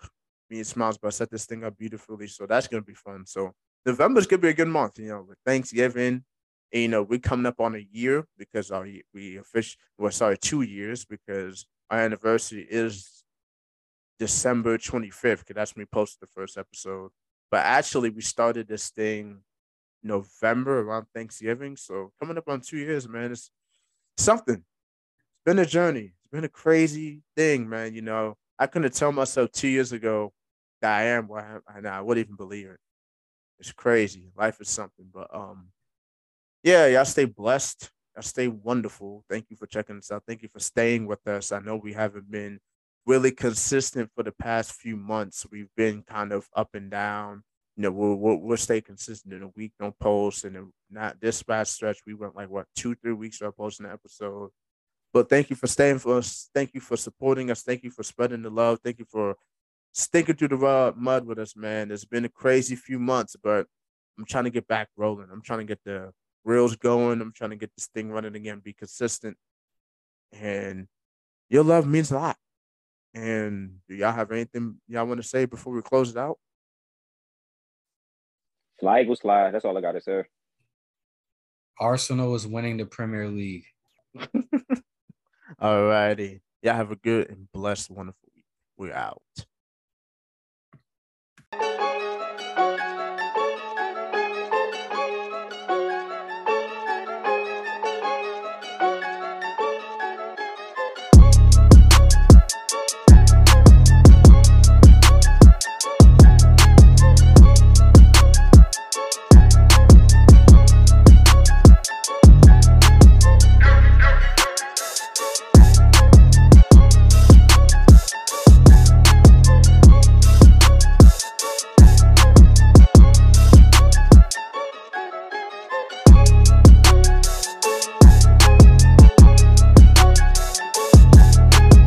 Me and Smiles about to set this thing up beautifully. So that's gonna be fun. So November's gonna be a good month, you know, with Thanksgiving. And, you know, we're coming up on a year because our we official well, sorry, two years because our anniversary is December 25th, because that's when we posted the first episode. But actually, we started this thing November around Thanksgiving. So coming up on two years, man, it's something. It's been a journey. It's been a crazy thing, man. You know, I couldn't tell myself two years ago that I am where I am. I, I wouldn't even believe it. It's crazy. Life is something. But um, yeah, y'all stay blessed. Y'all stay wonderful. Thank you for checking us out. Thank you for staying with us. I know we haven't been really consistent for the past few months. We've been kind of up and down. You know, we'll, we'll, we'll stay consistent in a week, don't post. And not this past stretch, we went like what, two, three weeks without posting an episode. But thank you for staying for us. Thank you for supporting us. Thank you for spreading the love. Thank you for sticking through the mud with us, man. It's been a crazy few months, but I'm trying to get back rolling. I'm trying to get the reels going. I'm trying to get this thing running again, be consistent. And your love means a lot. And do y'all have anything y'all want to say before we close it out? Fly will slide. That's all I gotta say. Arsenal is winning the Premier League. all righty. Y'all have a good and blessed, wonderful week. We're out.